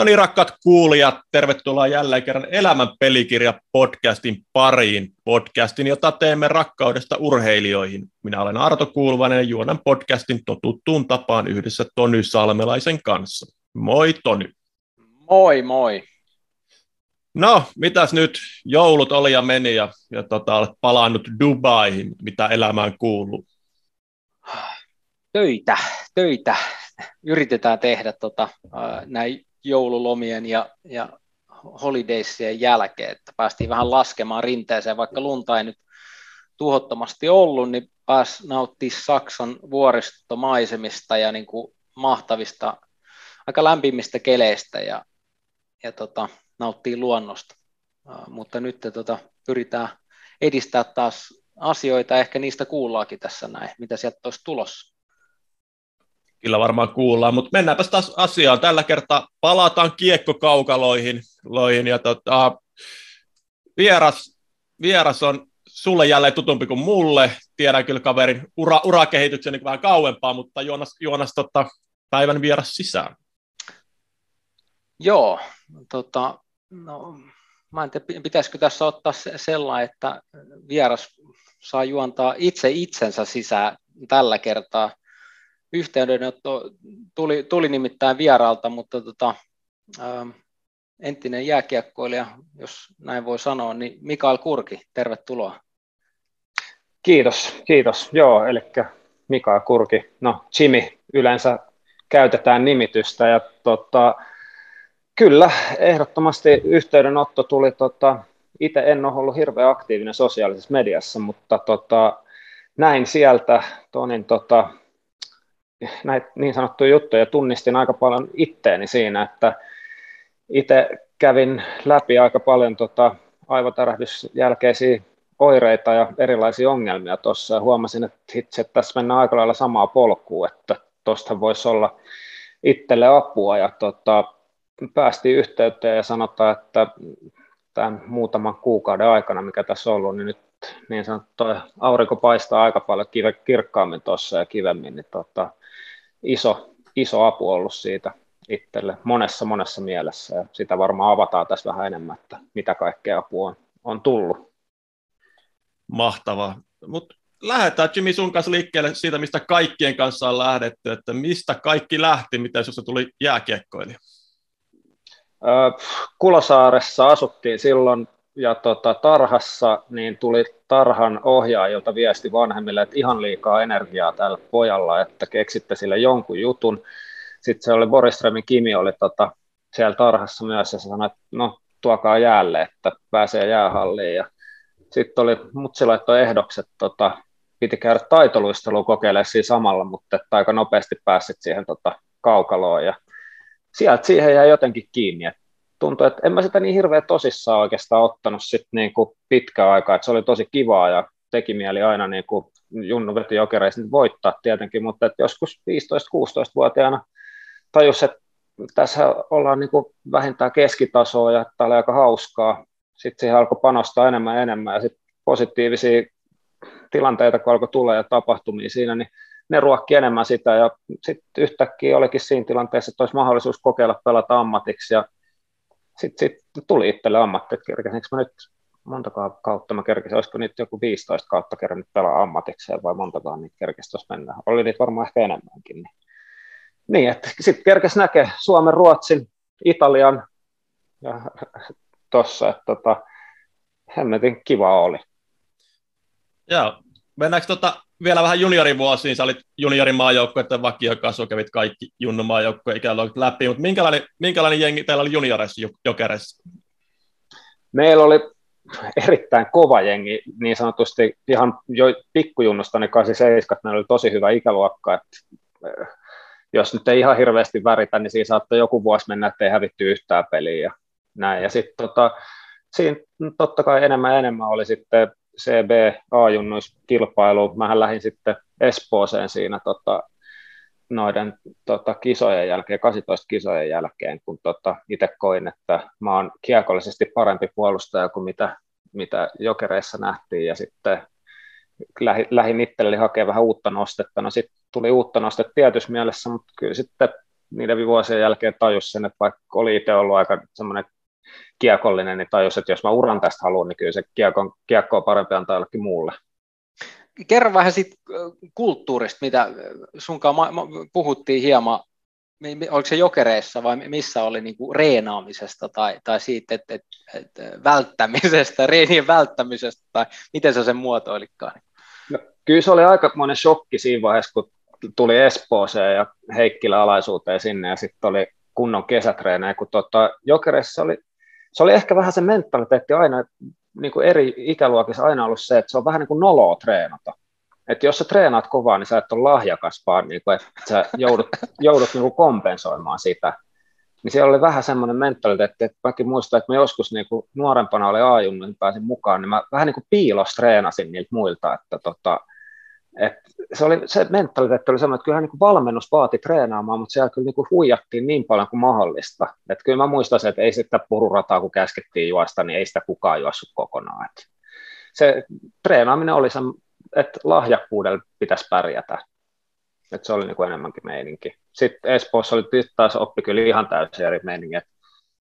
No niin, rakkaat kuulijat, tervetuloa jälleen kerran Elämän pelikirja podcastin pariin. Podcastin, jota teemme rakkaudesta urheilijoihin. Minä olen Arto Kuuluvainen ja juonan podcastin totuttuun tapaan yhdessä Tony Salmelaisen kanssa. Moi Tony. Moi moi. No, mitäs nyt? Joulut oli ja meni ja, ja tota, olet palannut Dubaihin, mitä elämään kuuluu. Töitä, töitä. Yritetään tehdä tota, näin joululomien ja, ja holidaysien jälkeen, että päästiin vähän laskemaan rinteeseen, vaikka lunta ei nyt tuhottomasti ollut, niin pääs nauttia Saksan vuoristomaisemista ja niin kuin mahtavista, aika lämpimistä keleistä ja, ja tota, nauttii luonnosta. Uh, mutta nyt tota, pyritään edistää taas asioita, ehkä niistä kuullaakin tässä näin, mitä sieltä olisi tulossa. Kyllä varmaan kuullaan, mutta mennäänpä taas asiaan. Tällä kertaa palataan kiekkokaukaloihin loihin, ja tota, vieras, vieras on sulle jälleen tutumpi kuin mulle. Tiedän kyllä kaverin ura, urakehityksen niin vähän kauempaa, mutta Joonas, Joonas tota, päivän vieras sisään. Joo, tota, no, mä en tiedä, pitäisikö tässä ottaa sellainen, että vieras saa juontaa itse itsensä sisään tällä kertaa yhteydenotto tuli, tuli nimittäin vieraalta, mutta tota, ä, ähm, entinen jääkiekkoilija, jos näin voi sanoa, niin Mikael Kurki, tervetuloa. Kiitos, kiitos. Joo, eli Mikael Kurki. No, Jimmy yleensä käytetään nimitystä ja tota, kyllä, ehdottomasti yhteydenotto tuli, tota, itse en ole ollut hirveän aktiivinen sosiaalisessa mediassa, mutta tota, näin sieltä Tonin tota, näitä niin sanottuja juttuja tunnistin aika paljon itteeni siinä, että itse kävin läpi aika paljon tota aivotärähdysjälkeisiä oireita ja erilaisia ongelmia tuossa ja huomasin, että itse että tässä mennään aika lailla samaa polkua, että tuosta voisi olla itselle apua. Ja tota, päästiin yhteyteen ja sanotaan, että tämän muutaman kuukauden aikana, mikä tässä on ollut, niin nyt niin sanottu aurinko paistaa aika paljon kirkkaammin tuossa ja kivemmin, niin tota, iso, iso apu ollut siitä itselle monessa monessa mielessä ja sitä varmaan avataan tässä vähän enemmän, että mitä kaikkea apua on, on tullut. Mahtavaa. Mutta lähdetään Jimmy sun kanssa liikkeelle siitä, mistä kaikkien kanssa on lähdetty, että mistä kaikki lähti, miten sinusta tuli jääkiekkoilija? Kulosaaressa asuttiin silloin ja tota, tarhassa, niin tuli tarhan ohjaajilta viesti vanhemmille, että ihan liikaa energiaa tällä pojalla, että keksitte sille jonkun jutun. Sitten se oli Boriströmin Kimi oli tota, siellä tarhassa myös ja se sanoi, että no tuokaa jäälle, että pääsee jäähalliin. Ja sitten oli, mutsi laittoi ehdokset, tota, piti käydä taitoluistelua kokeilemaan siinä samalla, mutta että aika nopeasti pääsit siihen tota, kaukaloon ja sieltä siihen jäi jotenkin kiinni, että tuntui, että en mä sitä niin hirveän tosissaan oikeastaan ottanut sit niin kuin pitkään aikaa, että se oli tosi kivaa ja teki mieli aina niin kuin Junnu veti jokereissa voittaa tietenkin, mutta että joskus 15-16-vuotiaana tajus, että tässä ollaan niin kuin vähintään keskitasoa ja tämä oli aika hauskaa. Sitten siihen alkoi panostaa enemmän ja enemmän ja sitten positiivisia tilanteita, kun alkoi tulla ja tapahtumia siinä, niin ne ruokki enemmän sitä ja sitten yhtäkkiä olikin siinä tilanteessa, että olisi mahdollisuus kokeilla pelata ammatiksi ja sitten sit tuli itselle ammatti, että kerkesinkö mä nyt monta kautta mä kerkesin, olisiko niitä joku 15 kautta kerännyt pelaa ammatikseen vai montakaan niitä kerkesi tuossa mennä. Oli niitä varmaan ehkä enemmänkin. Niin, niin että sitten kerkesi näkee Suomen, Ruotsin, Italian ja tossa, että tota, hemmetin kiva oli. Joo, mennäänkö tota vielä vähän juniorivuosiin, sä olit juniorin maajoukkueiden vakiokasu, kävit kaikki junnu maajoukkueen ikäluokat läpi, mutta minkälainen, minkälainen jengi teillä oli junioreissa jokereissa? Meillä oli erittäin kova jengi, niin sanotusti ihan jo pikkujunnusta, niin 87, meillä oli tosi hyvä ikäluokka, että eh, jos nyt ei ihan hirveästi väritä, niin siinä saattaa joku vuosi mennä, että ei hävitty yhtään peliä ja näin. Ja sitten tota, siinä totta kai enemmän enemmän oli sitten CB A-junnuiskilpailu. Mähän lähdin sitten Espooseen siinä tota, noiden tota, kisojen jälkeen, 18 kisojen jälkeen, kun tota, itse koin, että mä oon kiekollisesti parempi puolustaja kuin mitä, mitä jokereissa nähtiin, ja sitten lähin, itselleni hakemaan vähän uutta nostetta. No sitten tuli uutta nostetta tietyssä mielessä, mutta kyllä sitten niiden vuosien jälkeen tajus sen, että vaikka oli itse ollut aika semmoinen kiekollinen, niin tajus, että jos mä uran tästä haluan, niin kyllä se kiekko, kiekko on parempi antaa jollekin muulle. Kerro vähän siitä kulttuurista, mitä sunkaan puhuttiin hieman, oliko se jokereissa vai missä oli niin kuin reenaamisesta tai, tai siitä, että, että, että välttämisestä, reenien välttämisestä tai miten sä sen muotoilitkaan? No, kyllä se oli aika monen shokki siinä vaiheessa, kun tuli Espooseen ja Heikkilä alaisuuteen sinne ja sitten oli kunnon kesätreenejä, kun tota, jokereissa oli, se oli ehkä vähän se mentaliteetti aina, niin kuin eri ikäluokissa aina ollut se, että se on vähän niin kuin noloa treenata. Että jos sä treenaat kovaa, niin sä et ole lahjakas, vaan niin kuin, että sä joudut, joudut niin kuin kompensoimaan sitä. Niin siellä oli vähän semmoinen mentaliteetti, että mäkin muistan, että mä joskus niin kuin nuorempana olin aajunut, niin pääsin mukaan, niin mä vähän niin kuin piilos treenasin niiltä muilta, että tota, et se, oli, se mentaliteetti oli semmoinen, että kyllähän niin valmennus vaati treenaamaan, mutta siellä kyllä niin kuin huijattiin niin paljon kuin mahdollista. Että kyllä mä muistan että ei sitä pururataa, kun käskettiin juosta, niin ei sitä kukaan juossut kokonaan. Et se treenaaminen oli se, että lahjakkuudella pitäisi pärjätä. Et se oli niin kuin enemmänkin meininki. Sitten Espoossa oli taas oppi kyllä ihan täysin eri meininki.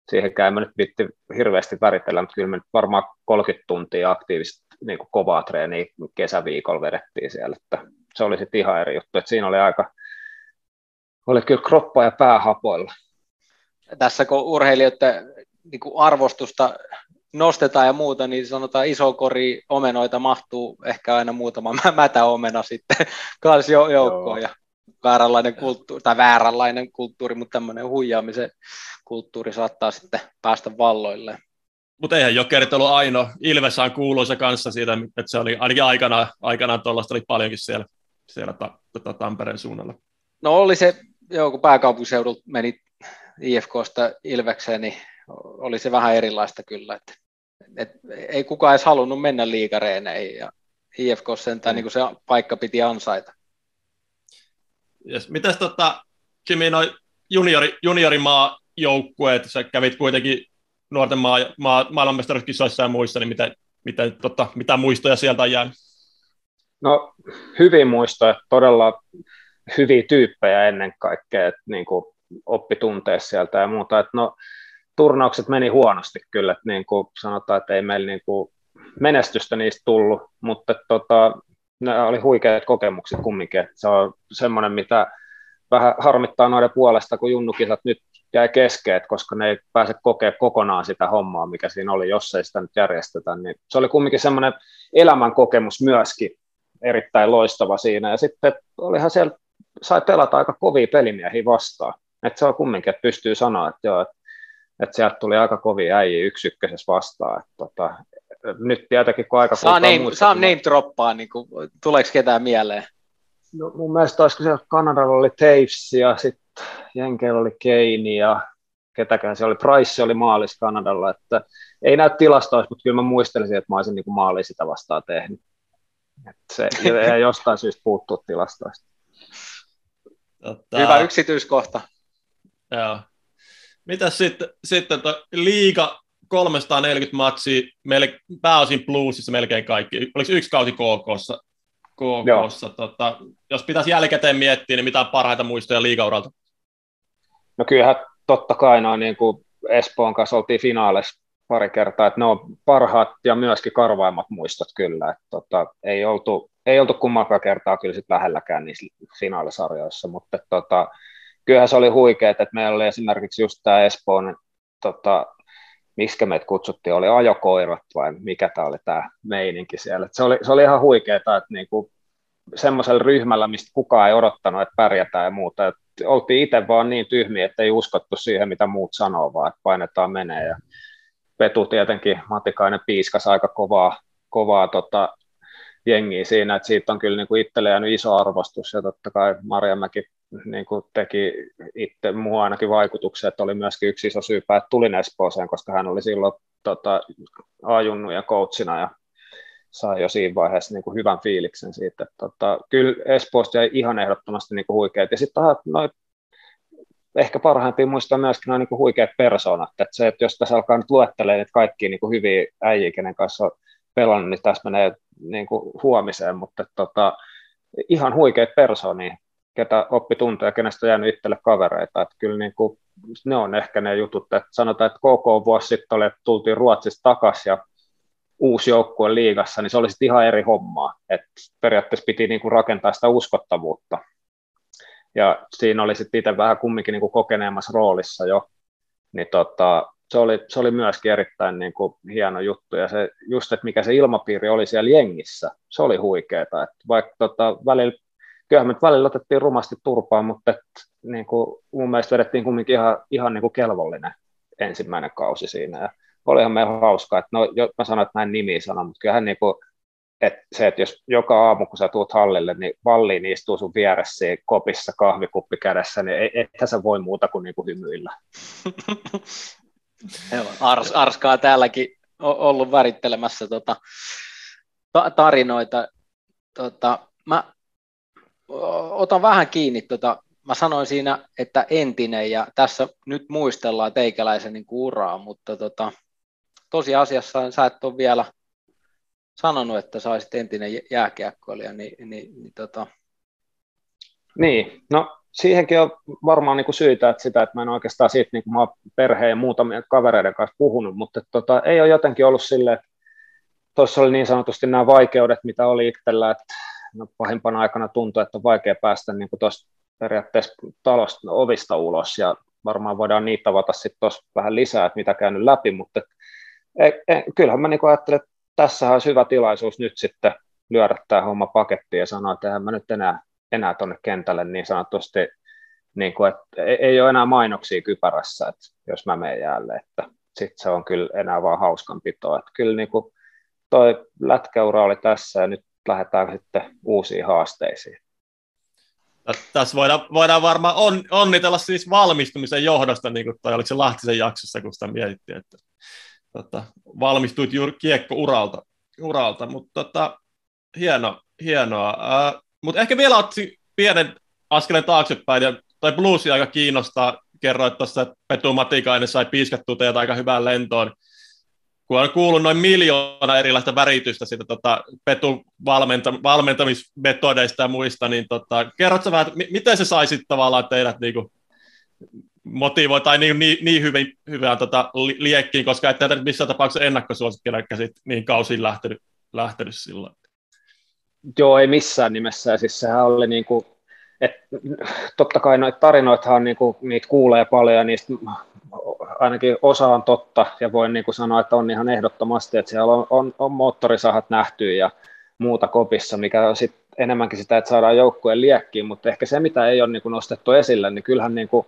Siihenkään en mä nyt vitti hirveästi väritellä, mutta kyllä me nyt varmaan 30 tuntia aktiivisesti niin kuin kovaa treeniä kesäviikolla vedettiin siellä, että se oli sitten ihan eri juttu, että siinä oli aika, oli kyllä kroppa ja pää hapoilla. Tässä kun urheilijoiden niin kuin arvostusta nostetaan ja muuta, niin sanotaan iso kori omenoita mahtuu ehkä aina muutama mätä omena sitten kanssa joukkoon ja vääränlainen kulttuuri, tai vääränlainen kulttuuri, mutta tämmöinen huijaamisen kulttuuri saattaa sitten päästä valloille. Mutta eihän Jokerit ollut ainoa. Ilves on kuuluisa kanssa siitä, että se oli ainakin aikana, aikanaan tuollaista oli paljonkin siellä, siellä ta, ta, Tampereen suunnalla. No oli se, joo, kun pääkaupunkiseudulta meni IFKsta Ilvekseen, niin oli se vähän erilaista kyllä. Että, et, ei kukaan edes halunnut mennä liikareeneihin ja IFK sentään mm. niin se paikka piti ansaita. Yes. Mitäs tota, Jimmy, noi juniori, juniorimaa joukkueet, sä kävit kuitenkin nuorten maa, maa, maailmanmestaruuskisoissa ja muissa, niin mitä, mitä, tota, mitä muistoja sieltä on jäänyt? No hyvin muistoja, todella hyviä tyyppejä ennen kaikkea, että niin kuin oppi sieltä ja muuta. Että no, turnaukset meni huonosti kyllä, että niin kuin sanotaan, että ei meillä niin kuin menestystä niistä tullut, mutta tota, ne oli huikeat kokemukset kumminkin. Se on semmoinen, mitä vähän harmittaa noiden puolesta, kun junnukisat nyt jäi keskeet, koska ne ei pääse kokea kokonaan sitä hommaa, mikä siinä oli, jos ei sitä nyt järjestetä. Niin se oli kumminkin semmoinen elämän kokemus myöskin erittäin loistava siinä. Ja sitten olihan siellä, sai pelata aika kovia pelimiehiä vastaan. Että se on kumminkin, että pystyy sanoa, että joo, että, sieltä tuli aika kovia äijiä yksi ykkösessä vastaan. Että tota, nyt tietenkin kun aika saa name, muistaa, saa name droppaa, niin kuin, tuleeko ketään mieleen? No, mun mielestä olisiko siellä Kanadalla oli Taves ja sitten Jenkeillä oli Keini ja ketäkään se oli, Price oli maalis Kanadalla, että ei näy tilastoissa, mutta kyllä mä muistelisin, että mä olisin niin maali sitä vastaan tehnyt. Että se ei jostain syystä puuttuu tilastoista. Totta. Hyvä yksityiskohta. Joo. Mitä sitten, sitten to, liiga 340 matsia, mel, pääosin plusissa melkein kaikki. Oliko yksi kausi KKssa? KKssa tota, jos pitäisi jälkikäteen miettiä, niin mitä parhaita muistoja liigauralta? No kyllähän totta kai noin niin kuin Espoon kanssa oltiin finaalissa pari kertaa, että ne on parhaat ja myöskin karvaimmat muistot kyllä, että tota, ei, oltu, ei oltu kummankaan kertaa kyllä sit lähelläkään niissä finaalisarjoissa, mutta tota, kyllähän se oli huikea, että meillä oli esimerkiksi just tämä Espoon, tota, miksi meitä kutsuttiin, oli ajokoirat vai mikä tämä oli tämä meininki siellä, se oli, se oli ihan huikeaa, että niinku, semmoisella ryhmällä, mistä kukaan ei odottanut, että pärjätään ja muuta, että oltiin itse vaan niin tyhmiä, että ei uskottu siihen, mitä muut sanoo, vaan että painetaan menee. Ja Petu tietenkin, Matikainen piiskas aika kovaa, kovaa tota, jengiä siinä, että siitä on kyllä niin kuin itselle jäänyt iso arvostus, ja totta kai Marjamäki niin kuin teki itse mua ainakin vaikutuksia, että oli myöskin yksi iso syypä, että tulin Espooseen, koska hän oli silloin tota, ajunnut ja coachina ja sai jo siinä vaiheessa niin kuin hyvän fiiliksen siitä. Tota, kyllä Espoosta jäi ihan ehdottomasti niin kuin huikeat. Ja sitten noin ehkä parhaimpia muistaa myöskin noin niin huikeat persoonat. Että se, että jos tässä alkaa nyt luettelemaan että kaikki niin kuin hyviä äijiä, kenen kanssa on pelannut, niin tässä menee niin kuin huomiseen, mutta tota, ihan huikeat persoonia. Ketä oppi tunteja, kenestä on jäänyt itselle kavereita. Että kyllä niin kuin, ne on ehkä ne jutut, että sanotaan, että KK vuosi sitten oli, että tultiin Ruotsista takaisin ja uusi joukkue liigassa, niin se olisi ihan eri hommaa. Et periaatteessa piti niin kuin rakentaa sitä uskottavuutta. Ja siinä oli sitten itse vähän kumminkin niin kuin kokeneemmassa roolissa jo. Niin tota, se, oli, se oli myöskin erittäin niin kuin hieno juttu. Ja se, just, että mikä se ilmapiiri oli siellä jengissä, se oli huikeaa. Että vaikka tota, välillä, kyllähän me välillä otettiin rumasti turpaan, mutta et, niin kuin, mun mielestä vedettiin kumminkin ihan, ihan niin kuin kelvollinen ensimmäinen kausi siinä. Ja olihan meidän hauskaa, että no, jo, mä sanoin, että näin nimi sanon, mutta kyllähän niin kuin, että se, että jos joka aamu, kun sä tuut hallille, niin Valliin istuu sun vieressä kopissa kahvikuppi kädessä, niin ethän sä voi muuta kuin, niin kuin hymyillä. Ars, Arskaa täälläkin ollut värittelemässä tota, ta- tarinoita. Tota, mä otan vähän kiinni, tota, mä sanoin siinä, että entinen, ja tässä nyt muistellaan teikäläisen niin uraa, mutta tota, tosiasiassa sä et ole vielä sanonut, että sä olisit entinen jääkiekkoilija, niin, niin, niin tota... Niin, no siihenkin on varmaan niin kuin syitä, että sitä, että mä en oikeastaan siitä, niin kuin mä perheen ja muutamien kavereiden kanssa puhunut, mutta tota, ei ole jotenkin ollut silleen, että tuossa oli niin sanotusti nämä vaikeudet, mitä oli itsellä, että no, pahimpana aikana tuntui, että on vaikea päästä niin kuin tuosta periaatteessa talosta ovista ulos, ja varmaan voidaan niitä avata sitten tuossa vähän lisää, että mitä käynyt läpi, mutta et, e, kyllähän mä niin ajattelen, että tässä olisi hyvä tilaisuus nyt sitten lyödä tämä homma pakettiin ja sanoa, että eihän mä nyt enää, enää tuonne kentälle niin sanotusti, niin kuin, että ei ole enää mainoksia kypärässä, että jos mä menen jälleen, että sitten se on kyllä enää vaan hauskanpitoa. Että kyllä niin kuin toi lätkäura oli tässä ja nyt lähdetään sitten uusiin haasteisiin. Tässä voidaan, voidaan varmaan on, onnitella siis valmistumisen johdosta, niin kuin toi oliko se Lahtisen jaksossa, kun sitä mietittiin, että tota, valmistuit juuri kiekko-uralta, uralta, mutta tota, hieno, hienoa. Uh, mutta ehkä vielä otsi pienen askeleen taaksepäin, ja toi bluesi aika kiinnostaa. Kerroit tuossa, että Petu Matikainen sai piiskattua teidät aika hyvään lentoon. Kun on kuullut noin miljoona erilaista väritystä siitä tota, Petun valmenta, valmentamismetodeista ja muista, niin tota, kerrotko vähän, että miten se sai sitten tavallaan teidät niinku, motivoi tai niin, niin, niin hyvin, hyvään tota, liekkiin, koska ette tätä missään tapauksessa ennakkosuosikkina käsit niin kausiin lähtenyt, lähtenyt silloin. Joo, ei missään nimessä. Siis sehän oli niin kuin, et, totta kai noita tarinoitahan niin kuin, niitä kuulee paljon ja niistä ainakin osa on totta ja voin niin kuin sanoa, että on ihan ehdottomasti, että siellä on, on, on moottorisahat nähty ja muuta kopissa, mikä on sit enemmänkin sitä, että saadaan joukkueen liekkiin, mutta ehkä se, mitä ei ole niin kuin nostettu esille, niin kyllähän niin kuin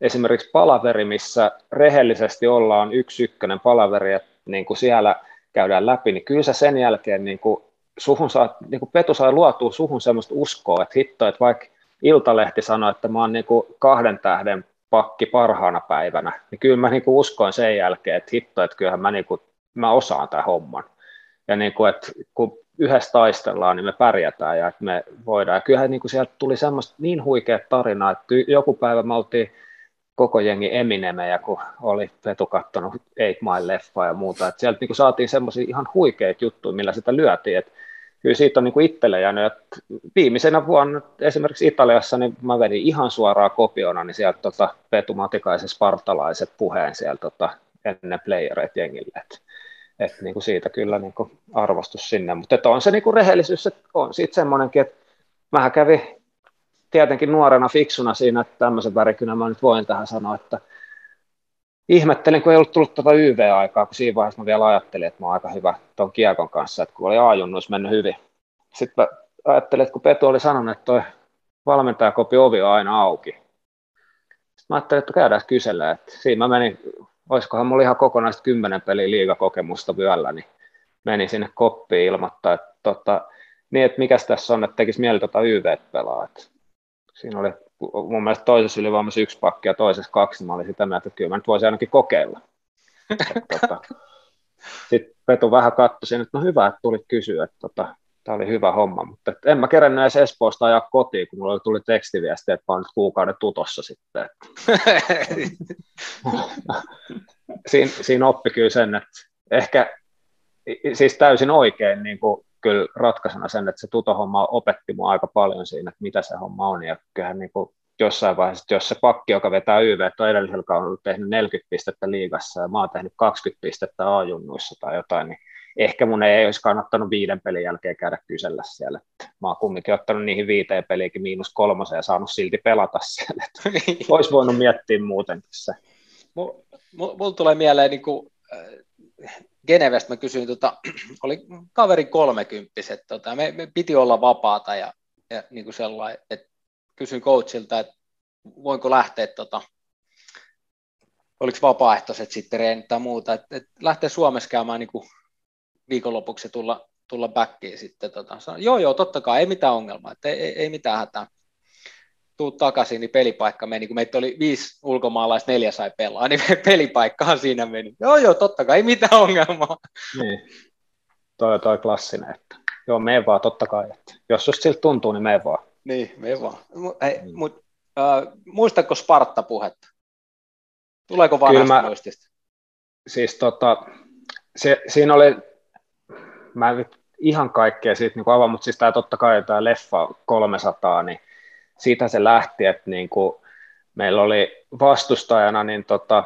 esimerkiksi palaveri, missä rehellisesti ollaan yksi ykkönen palaveri, että niin kuin siellä käydään läpi, niin kyllä sä sen jälkeen niin kuin suhun saa, niin kuin Petu saa luotua suhun semmoista uskoa, että hitto, että vaikka Iltalehti sanoi, että mä oon niin kuin kahden tähden pakki parhaana päivänä, niin kyllä mä niin kuin uskoin sen jälkeen, että hitto, että kyllähän mä, niin kuin, mä osaan tämän homman. Ja niin kuin, että kun yhdessä taistellaan, niin me pärjätään ja että me voidaan. Ja kyllähän niin kuin sieltä tuli semmoista niin huikea tarinaa, että joku päivä me oltiin koko jengi Eminemejä, kun oli Petu kattonut Eight Mile-leffa ja muuta. Et sieltä niin kuin saatiin semmoisia ihan huikeita juttuja, millä sitä lyötiin. Et kyllä siitä on niin kuin itselle jäänyt, että viimeisenä vuonna esimerkiksi Italiassa niin mä vedin ihan suoraan kopiona, niin sieltä tota, Petu Matikaisen spartalaiset puheen sieltä tota, ennen playereit jengille. Et, et, niin kuin siitä kyllä niin kuin arvostus sinne, mutta on se niin kuin rehellisyys, että on siitä semmoinenkin, että mähän kävin tietenkin nuorena fiksuna siinä, että tämmöisen värikynä mä nyt voin tähän sanoa, että ihmettelin, kun ei ollut tullut tuota YV-aikaa, kun siinä vaiheessa mä vielä ajattelin, että mä oon aika hyvä tuon kiekon kanssa, että kun oli A-junnuissa mennyt hyvin. Sitten mä ajattelin, että kun Petu oli sanonut, että toi valmentajakopi ovi on aina auki. Sitten mä ajattelin, että käydään kysellä, että siinä mä menin, olisikohan mulla ihan kokonaista kymmenen peliä liigakokemusta vyöllä, niin menin sinne koppiin ilmoittaa, että tota, niin, että mikäs tässä on, että tekisi mieli tota YV pelaa. Siinä oli mun mielestä toisessa ylivoimassa yksi pakki ja toisessa kaksi, mä olin sitä mieltä, että kyllä mä nyt voisin ainakin kokeilla. tota, sitten Petu vähän katsoi että no hyvä, että tulit kysyä, että tota, tämä oli hyvä homma, mutta et en mä kerännyt edes Espoosta ajaa kotiin, kun mulla tuli tekstiviesti, että mä oon nyt kuukauden tutossa sitten. siinä, siinä oppi kyllä sen, että ehkä siis täysin oikein, niin kuin kyllä ratkaisuna sen, että se tutohomma opetti mua aika paljon siinä, että mitä se homma on, ja kyllähän niin kuin jossain vaiheessa, jos se pakki, joka vetää YV, on edellisellä kaudella tehnyt 40 pistettä liigassa, ja mä oon tehnyt 20 pistettä A-junnuissa tai jotain, niin ehkä mun ei olisi kannattanut viiden pelin jälkeen käydä kysellä siellä. Mä oon kumminkin ottanut niihin viiteen peliinkin miinus kolmosen ja saanut silti pelata siellä. Olisi voinut miettiä muutenkin se. Mulla tulee mieleen niin kuin, äh, Genevestä mä kysyin, tota, oli kaveri kolmekymppiset, tota, me, me, piti olla vapaata ja, ja niin kuin sellainen, että kysyin coachilta, että voinko lähteä, tota, oliko vapaaehtoiset sitten reenit tai muuta, että, että lähteä Suomessa käymään niin kuin viikonlopuksi tulla, tulla backiin sitten. Tota, sanoin, joo, joo, totta kai, ei mitään ongelmaa, että ei, ei, ei mitään hätää. Tuu takaisin, niin pelipaikka meni, kun meitä oli viisi ulkomaalaista, neljä sai pelaa, niin pelipaikkahan siinä meni. Joo, joo, totta kai, ei mitään ongelmaa. Niin. Toi on toi klassinen, että joo, me vaan, totta kai. Että jos just siltä tuntuu, niin me vaan. Niin, me vaan. Hei, mm. mut, äh, muistatko Sparta-puhetta? Tuleeko vanhasta mä, muistista? Siis tota, se, siinä oli mä en nyt ihan kaikkea siitä niin avaa, mutta siis tämä totta kai tämä leffa 300, niin siitä se lähti, että niin kuin meillä oli vastustajana niin tota,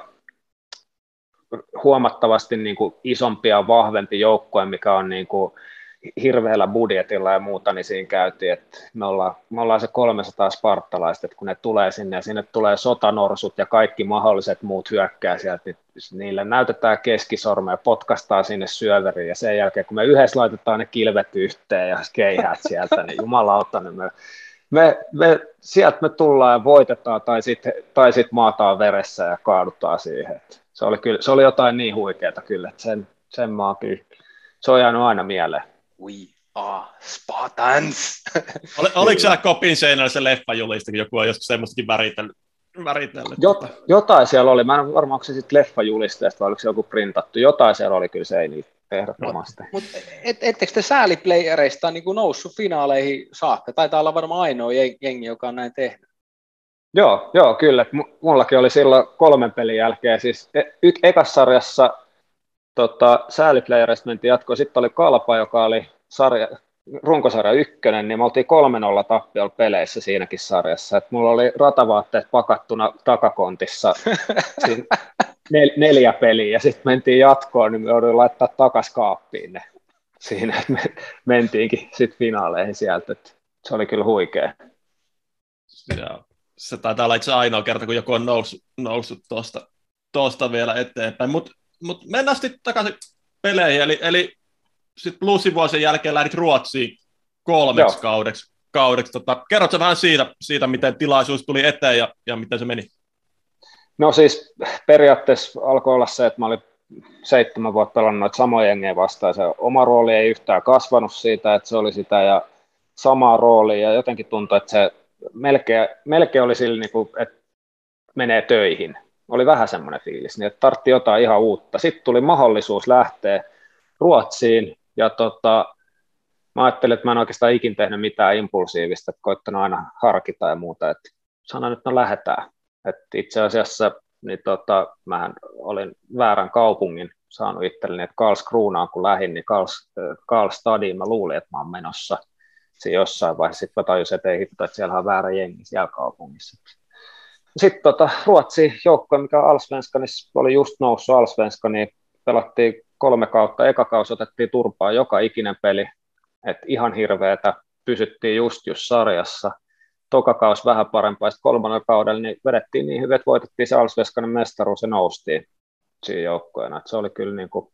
huomattavasti niin kuin isompi ja vahvempi joukkue, mikä on niin kuin hirveällä budjetilla ja muuta, niin siinä käytiin, että me ollaan, me ollaan se 300 spartalaista, että kun ne tulee sinne ja sinne tulee sotanorsut ja kaikki mahdolliset muut hyökkää sieltä, niin niille näytetään keskisorme ja potkastaa sinne syöveriin ja sen jälkeen kun me yhdessä laitetaan ne kilvet yhteen ja keihät sieltä, niin jumalauta, niin me, me, me, sieltä me tullaan ja voitetaan tai sitten tai sit maataan veressä ja kaadutaan siihen. se, oli kyllä, se oli jotain niin huikeaa kyllä, että sen, sen maa kyllä, se on jäänyt aina mieleen. We are Spartans. Ol, oliko siellä kopin seinällä se leffajulista, joku on joskus semmoistakin väritellyt? väritellyt Jot, jotain siellä oli, mä en varma, onko se sitten leffajulisteesta vai oliko se joku printattu, jotain siellä oli kyllä seinillä ehdottomasti. No, mutta et, ettekö te sääliplayereista niin noussut finaaleihin saakka? Taitaa olla varmaan ainoa jengi, joka on näin tehnyt. Joo, joo kyllä. Mullakin oli silloin kolmen pelin jälkeen, siis e, y- ekassa tota, sääliplayereista mentiin jatkoon. Sitten oli Kalpa, joka oli sarja, runkosarja ykkönen, niin me oltiin 3-0 tappiolla peleissä siinäkin sarjassa. Et mulla oli ratavaatteet pakattuna takakontissa siis nel, neljä peliä, ja sitten mentiin jatkoon, niin me jouduin laittaa takas kaappiin ne siinä, että me mentiinkin sitten finaaleihin sieltä. Et se oli kyllä huikea. Ja, se taitaa olla itse ainoa kerta, kun joku on noussut, noussut tuosta, tuosta vielä eteenpäin. Mutta mut mennään sitten takaisin peleihin, eli, eli sitten plussin vuosien jälkeen lähdit Ruotsiin kolmeksi Joo. kaudeksi. kaudeksi. Tota, kerrotko vähän siitä, siitä, miten tilaisuus tuli eteen ja, ja miten se meni? No siis periaatteessa alkoi olla se, että mä olin seitsemän vuotta pelannut noita samoja jengejä vastaan. Se oma rooli ei yhtään kasvanut siitä, että se oli sitä ja samaa roolia ja jotenkin tuntui, että se melkein, melkein oli sillä, niin kuin, että menee töihin oli vähän semmoinen fiilis, niin että tartti jotain ihan uutta. Sitten tuli mahdollisuus lähteä Ruotsiin, ja tota, mä ajattelin, että mä en oikeastaan ikin tehnyt mitään impulsiivista, että koittanut aina harkita ja muuta, että sanoin, että no lähdetään. Että itse asiassa niin tota, mähän olin väärän kaupungin saanut itselleni, että Karlskruunaan kun lähdin, niin Karls, Karlstadiin mä luulin, että mä oon menossa siinä jossain vaiheessa. Sitten mä tajusin, että ei hitto, että siellä on väärä jengi siellä kaupungissa. Sitten tota, Ruotsi joukkue, mikä Alsvenskanissa oli just noussut Alsvenskaniin, pelattiin kolme kautta, eka kausi otettiin turpaa joka ikinen peli, että ihan hirveetä, pysyttiin just just sarjassa, toka vähän parempaa, sitten kolmannella kaudella niin vedettiin niin hyvin, että voitettiin se Alsveskanen mestaruus ja noustiin siinä joukkoina, se oli kyllä niin kuin,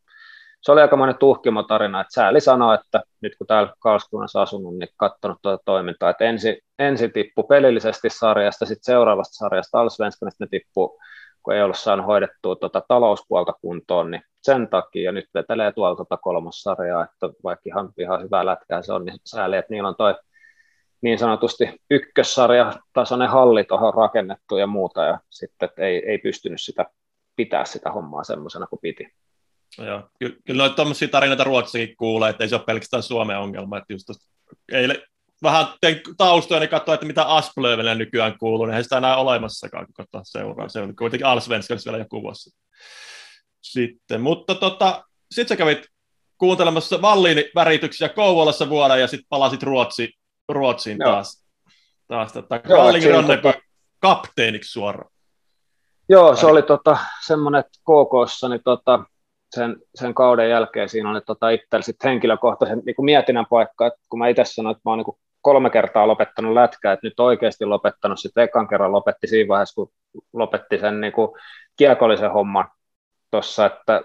se oli aikamoinen tuhkimotarina, että sääli sanoi, että nyt kun täällä Karlskunnassa asunut, niin katsonut tuota toimintaa, että ensin, ensin tippu pelillisesti sarjasta, sitten seuraavasta sarjasta Alsvenskanista ne tippu, kun ei ollut saanut hoidettua tuota talouspuolta kuntoon, niin sen takia, ja nyt vetelee tuolta tuota kolmossarjaa, että vaikka ihan, ihan hyvää lätkää se on, niin sääli, että niillä on toi niin sanotusti ykkössarja tasoinen halli tuohon rakennettu ja muuta, ja sitten ei, ei pystynyt sitä pitää sitä hommaa semmoisena kuin piti. Joo, kyllä, kyllä noita tuommoisia tarinoita Ruotsissakin kuulee, että ei se ole pelkästään Suomen ongelma, että just eilen vähän tein taustoja, niin katsoin, että mitä Asplövelle nykyään kuuluu, niin ei sitä enää olemassakaan, kun katsoa seuraa. Se on kuitenkin Allsvenskans vielä joku vuosi sitten. Mutta tota, sitten sä kävit kuuntelemassa Vallin värityksiä Kouvolassa vuoden ja sitten palasit Ruotsi, Ruotsiin Joo. taas. taas tota, Ronneby tota... kapteeniksi suoraan. Joo, se oli tota, semmoinen, että KKssa niin tota, sen, sen, kauden jälkeen siinä oli tota, itsellä sit henkilökohtaisen niin mietinnän paikka, että kun mä itse sanoin, että mä oon niin kolme kertaa lopettanut lätkää, että nyt oikeasti lopettanut, sitten ekan kerran lopetti siinä vaiheessa, kun lopetti sen niin kuin kiekollisen homman tuossa, että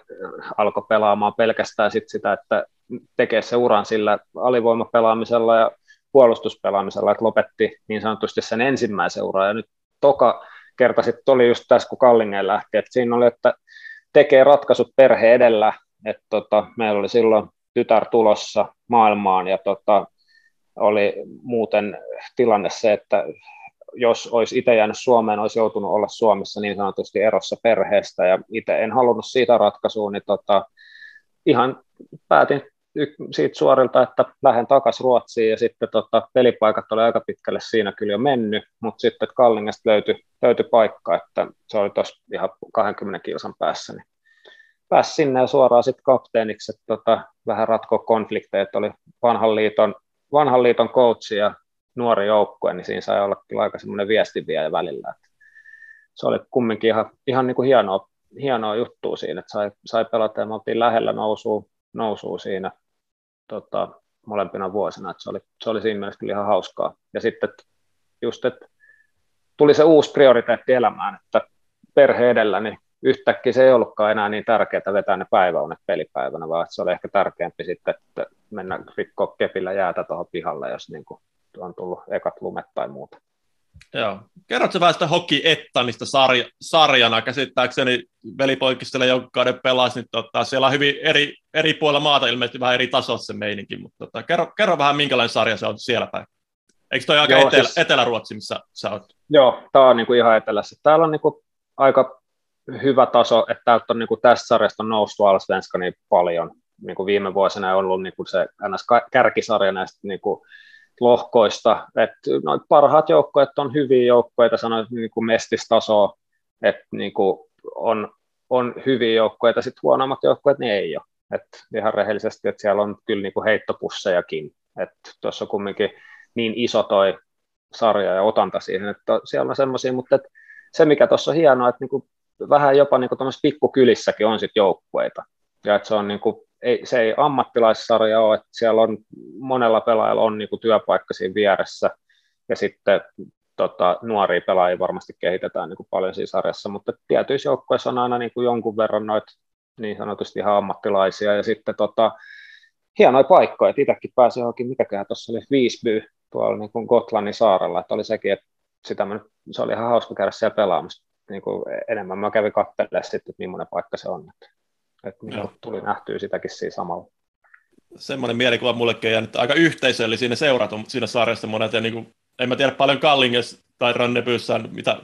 alkoi pelaamaan pelkästään sit sitä, että tekee se uran sillä alivoimapelaamisella ja puolustuspelaamisella, että lopetti niin sanotusti sen ensimmäisen uran, ja nyt toka kerta sitten oli just tässä, kun Kallingen lähti, että siinä oli, että tekee ratkaisut perhe edellä, että tota, meillä oli silloin tytär tulossa maailmaan, ja tota, oli muuten tilanne se, että jos olisi itse jäänyt Suomeen, olisi joutunut olla Suomessa niin sanotusti erossa perheestä, ja itse en halunnut siitä ratkaisua, niin tota, ihan päätin siitä suorilta, että lähden takaisin Ruotsiin, ja sitten tota, pelipaikat oli aika pitkälle siinä kyllä jo mennyt, mutta sitten Kallingesta löytyi, löytyi paikka, että se oli tuossa ihan 20 kilsan päässä, niin pääsi sinne ja suoraan sitten kapteeniksi, että tota, vähän ratkoa konflikteja, että oli vanhan liiton, vanhan liiton coachi ja nuori joukkue, niin siinä sai olla kyllä aika semmoinen viestinviejä välillä. Että se oli kumminkin ihan, ihan niin kuin hienoa, hienoa juttua siinä, että sai, sai pelata ja me oltiin lähellä nousua, nousua siinä tota, molempina vuosina, että se oli, se oli siinä mielessä kyllä ihan hauskaa. Ja sitten just, että tuli se uusi prioriteetti elämään, että perhe edellä, niin yhtäkkiä se ei ollutkaan enää niin tärkeää vetää ne päiväunet pelipäivänä, vaan se oli ehkä tärkeämpi sitten, että mennä rikkoa kepillä jäätä tuohon pihalle, jos niin kuin on tullut ekat lumet tai muuta. Joo. Kerrotko vähän sitä Hockey Ettanista sarja, sarjana? Käsittääkseni velipoikistele joukkueiden pelasi, niin tota, siellä on hyvin eri, eri puolilla maata ilmeisesti vähän eri tasossa se meininki, mutta tota, kerro, kerro, vähän minkälainen sarja se on siellä päin. Eikö toi aika Joo, etelä, siis, Etelä-Ruotsi, missä sä oot? Joo, tämä on niinku ihan etelässä. Täällä on niinku aika hyvä taso, että täältä on niinku tästä sarjasta on noussut Alsvenska niin paljon. Niinku viime vuosina on ollut niinku se ns. kärkisarja näistä niinku lohkoista, että noin parhaat joukkoet on hyviä joukkoita, sanoin niin kuin mestistasoa, että niin kuin on, on hyviä joukkoita, sitten huonommat joukkoet niin ei ole. että ihan rehellisesti, että siellä on kyllä niin kuin heittopussejakin, tuossa on kumminkin niin iso toi sarja ja otanta siihen, että siellä on semmoisia, mutta että se mikä tuossa on hienoa, että niin kuin vähän jopa niin kuin pikkukylissäkin on sitten joukkueita, ja että se on niin kuin ei, se ei ammattilaissarja ole, että siellä on monella pelaajalla on niin työpaikka siinä vieressä, ja sitten tota, nuoria pelaajia varmasti kehitetään niin paljon siinä sarjassa, mutta tietyissä joukkoissa on aina niin jonkun verran noita niin sanotusti ihan ammattilaisia, ja sitten tota, hienoja paikkoja, että itsekin pääsi johonkin, mitäköhän tuossa oli, Viisby tuolla niin Gotlannin saarella, että oli sekin, että sitä mä se oli ihan hauska käydä siellä pelaamassa, niin enemmän mä kävin katselemaan sitten, että millainen paikka se on. Että että niin tuli nähtyä sitäkin siinä samalla. Semmoinen mielikuva mullekin on jäänyt aika yhteisöllisiä ne seurat on siinä sarjassa monet, ja niin kuin, en mä tiedä paljon Kallinges tai Rannebyyssä on mitä 10-20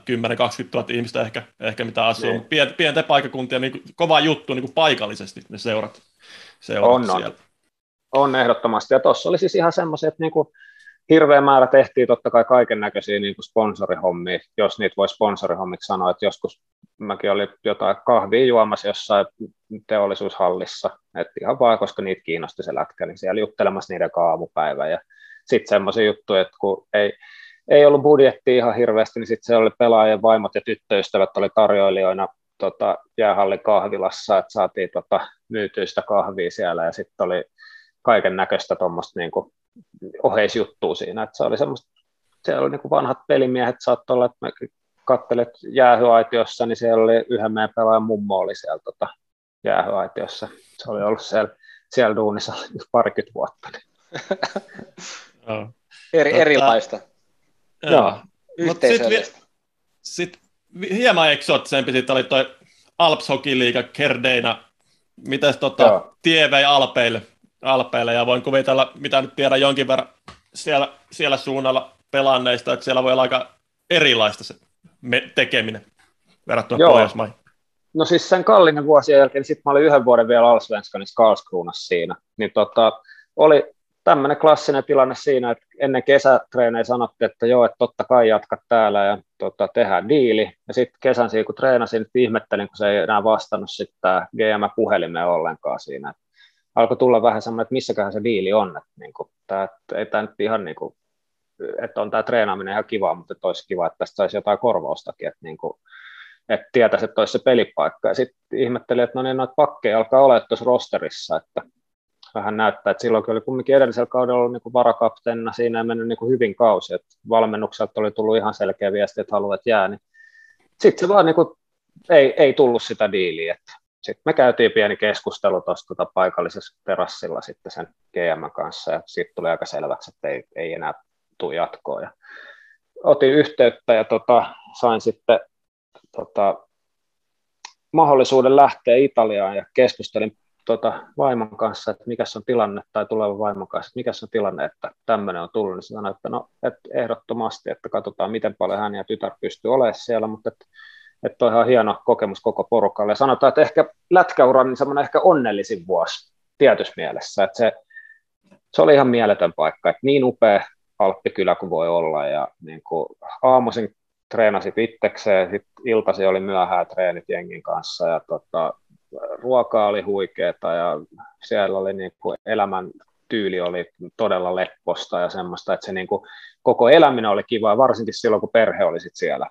000 ihmistä ehkä, ehkä mitä asuu, niin. mutta pienten paikakuntia niin kuin, kova juttu niin kuin paikallisesti ne seurat, seurat on, siellä. On. on ehdottomasti, ja tuossa oli siis ihan semmoisia, että niin kuin, hirveä määrä tehtiin totta kai kaiken näköisiä niin sponsorihommia, jos niitä voi sponsorihommiksi sanoa, että joskus mäkin olin jotain kahvia juomassa jossain teollisuushallissa, että ihan vaan, koska niitä kiinnosti se lätkä, niin siellä juttelemassa niiden aamupäivä ja sitten semmoisia juttuja, että kun ei, ei ollut budjetti ihan hirveästi, niin sitten se oli pelaajien vaimot ja tyttöystävät oli tarjoilijoina tota, jäähallin kahvilassa, että saatiin tota, myytyistä kahvia siellä. Ja sitten oli kaiken näköistä tuommoista niin oheisjuttua siinä, että se oli semmoista, siellä oli niin kuin vanhat pelimiehet, saattoi olla, että mä kattelet jäähyaitiossa, niin siellä oli yhden meidän pelaajan mummo oli siellä tota, jäähyaitiossa. Se oli ollut siellä, siellä duunissa parikymmentä vuotta. Niin. Eri, tota, erilaista. Joo. Yhteisöllistä. Sitten sit, hieman eksoottisempi sitten oli toi Alps Hockey Liiga Kerdeina. Mites tota, tie vei Alpeille? Alpeille ja voin kuvitella, mitä nyt tiedän jonkin verran siellä, siellä suunnalla pelanneista, että siellä voi olla aika erilaista se tekeminen verrattuna Joo. Pohjoismaihin. No siis sen Kallinen vuosien jälkeen, niin sitten mä olin yhden vuoden vielä Allsvenskanissa Karlskruunassa siinä, niin tota, oli tämmöinen klassinen tilanne siinä, että ennen kesätreenejä sanottiin, että joo, että totta kai jatka täällä ja tota, tehdään diili. Ja sitten kesän siinä, kun treenasin, niin ihmettelin, kun se ei enää vastannut sitten GM-puhelimeen ollenkaan siinä. Että alkoi tulla vähän semmoinen, että missäköhän se diili on, että niin kuin, tämä, ei tämä nyt ihan niin kuin, että on tämä treenaaminen ihan kiva, mutta olisi kiva, että tästä saisi jotain korvaustakin, että, niin kuin, että tietäisi, että olisi se pelipaikka. Ja sitten ihmettelin, että no niin, noita pakkeja alkaa olla tuossa rosterissa, että vähän näyttää, että silloin oli kumminkin edellisellä kaudella ollut niin varakapteenina, siinä ei mennyt niin hyvin kausi, että valmennukselta oli tullut ihan selkeä viesti, että haluat jää, niin sitten se vaan niin kuin, ei, ei tullut sitä diiliä, että sitten me käytiin pieni keskustelu tuossa tuota paikallisessa terassilla sitten sen GM kanssa ja sitten tuli aika selväksi, että ei, ei enää tule jatkoa. Ja otin yhteyttä ja tota, sain sitten tota, mahdollisuuden lähteä Italiaan ja keskustelin tota, vaimon kanssa, että mikä on tilanne, tai tulevan vaimon kanssa, että mikä on tilanne, että tämmöinen on tullut, niin sanoi, että no, että ehdottomasti, että katsotaan, miten paljon hän ja tytär pystyy olemaan siellä, mutta että, että on ihan hieno kokemus koko porukalle. Ja sanotaan, että ehkä lätkäuran niin semmoinen ehkä onnellisin vuosi tietyssä mielessä, että se, se oli ihan mieletön paikka, että niin upea Alppikylä kuin voi olla, ja niin kuin aamuisin treenasit itsekseen, sitten iltasi oli myöhään treenit jengin kanssa, ja tota, ruoka oli huikeeta ja siellä oli niin kuin elämän tyyli oli todella lepposta ja semmoista, että se niin kuin, koko eläminen oli kiva, varsinkin silloin, kun perhe oli sit siellä.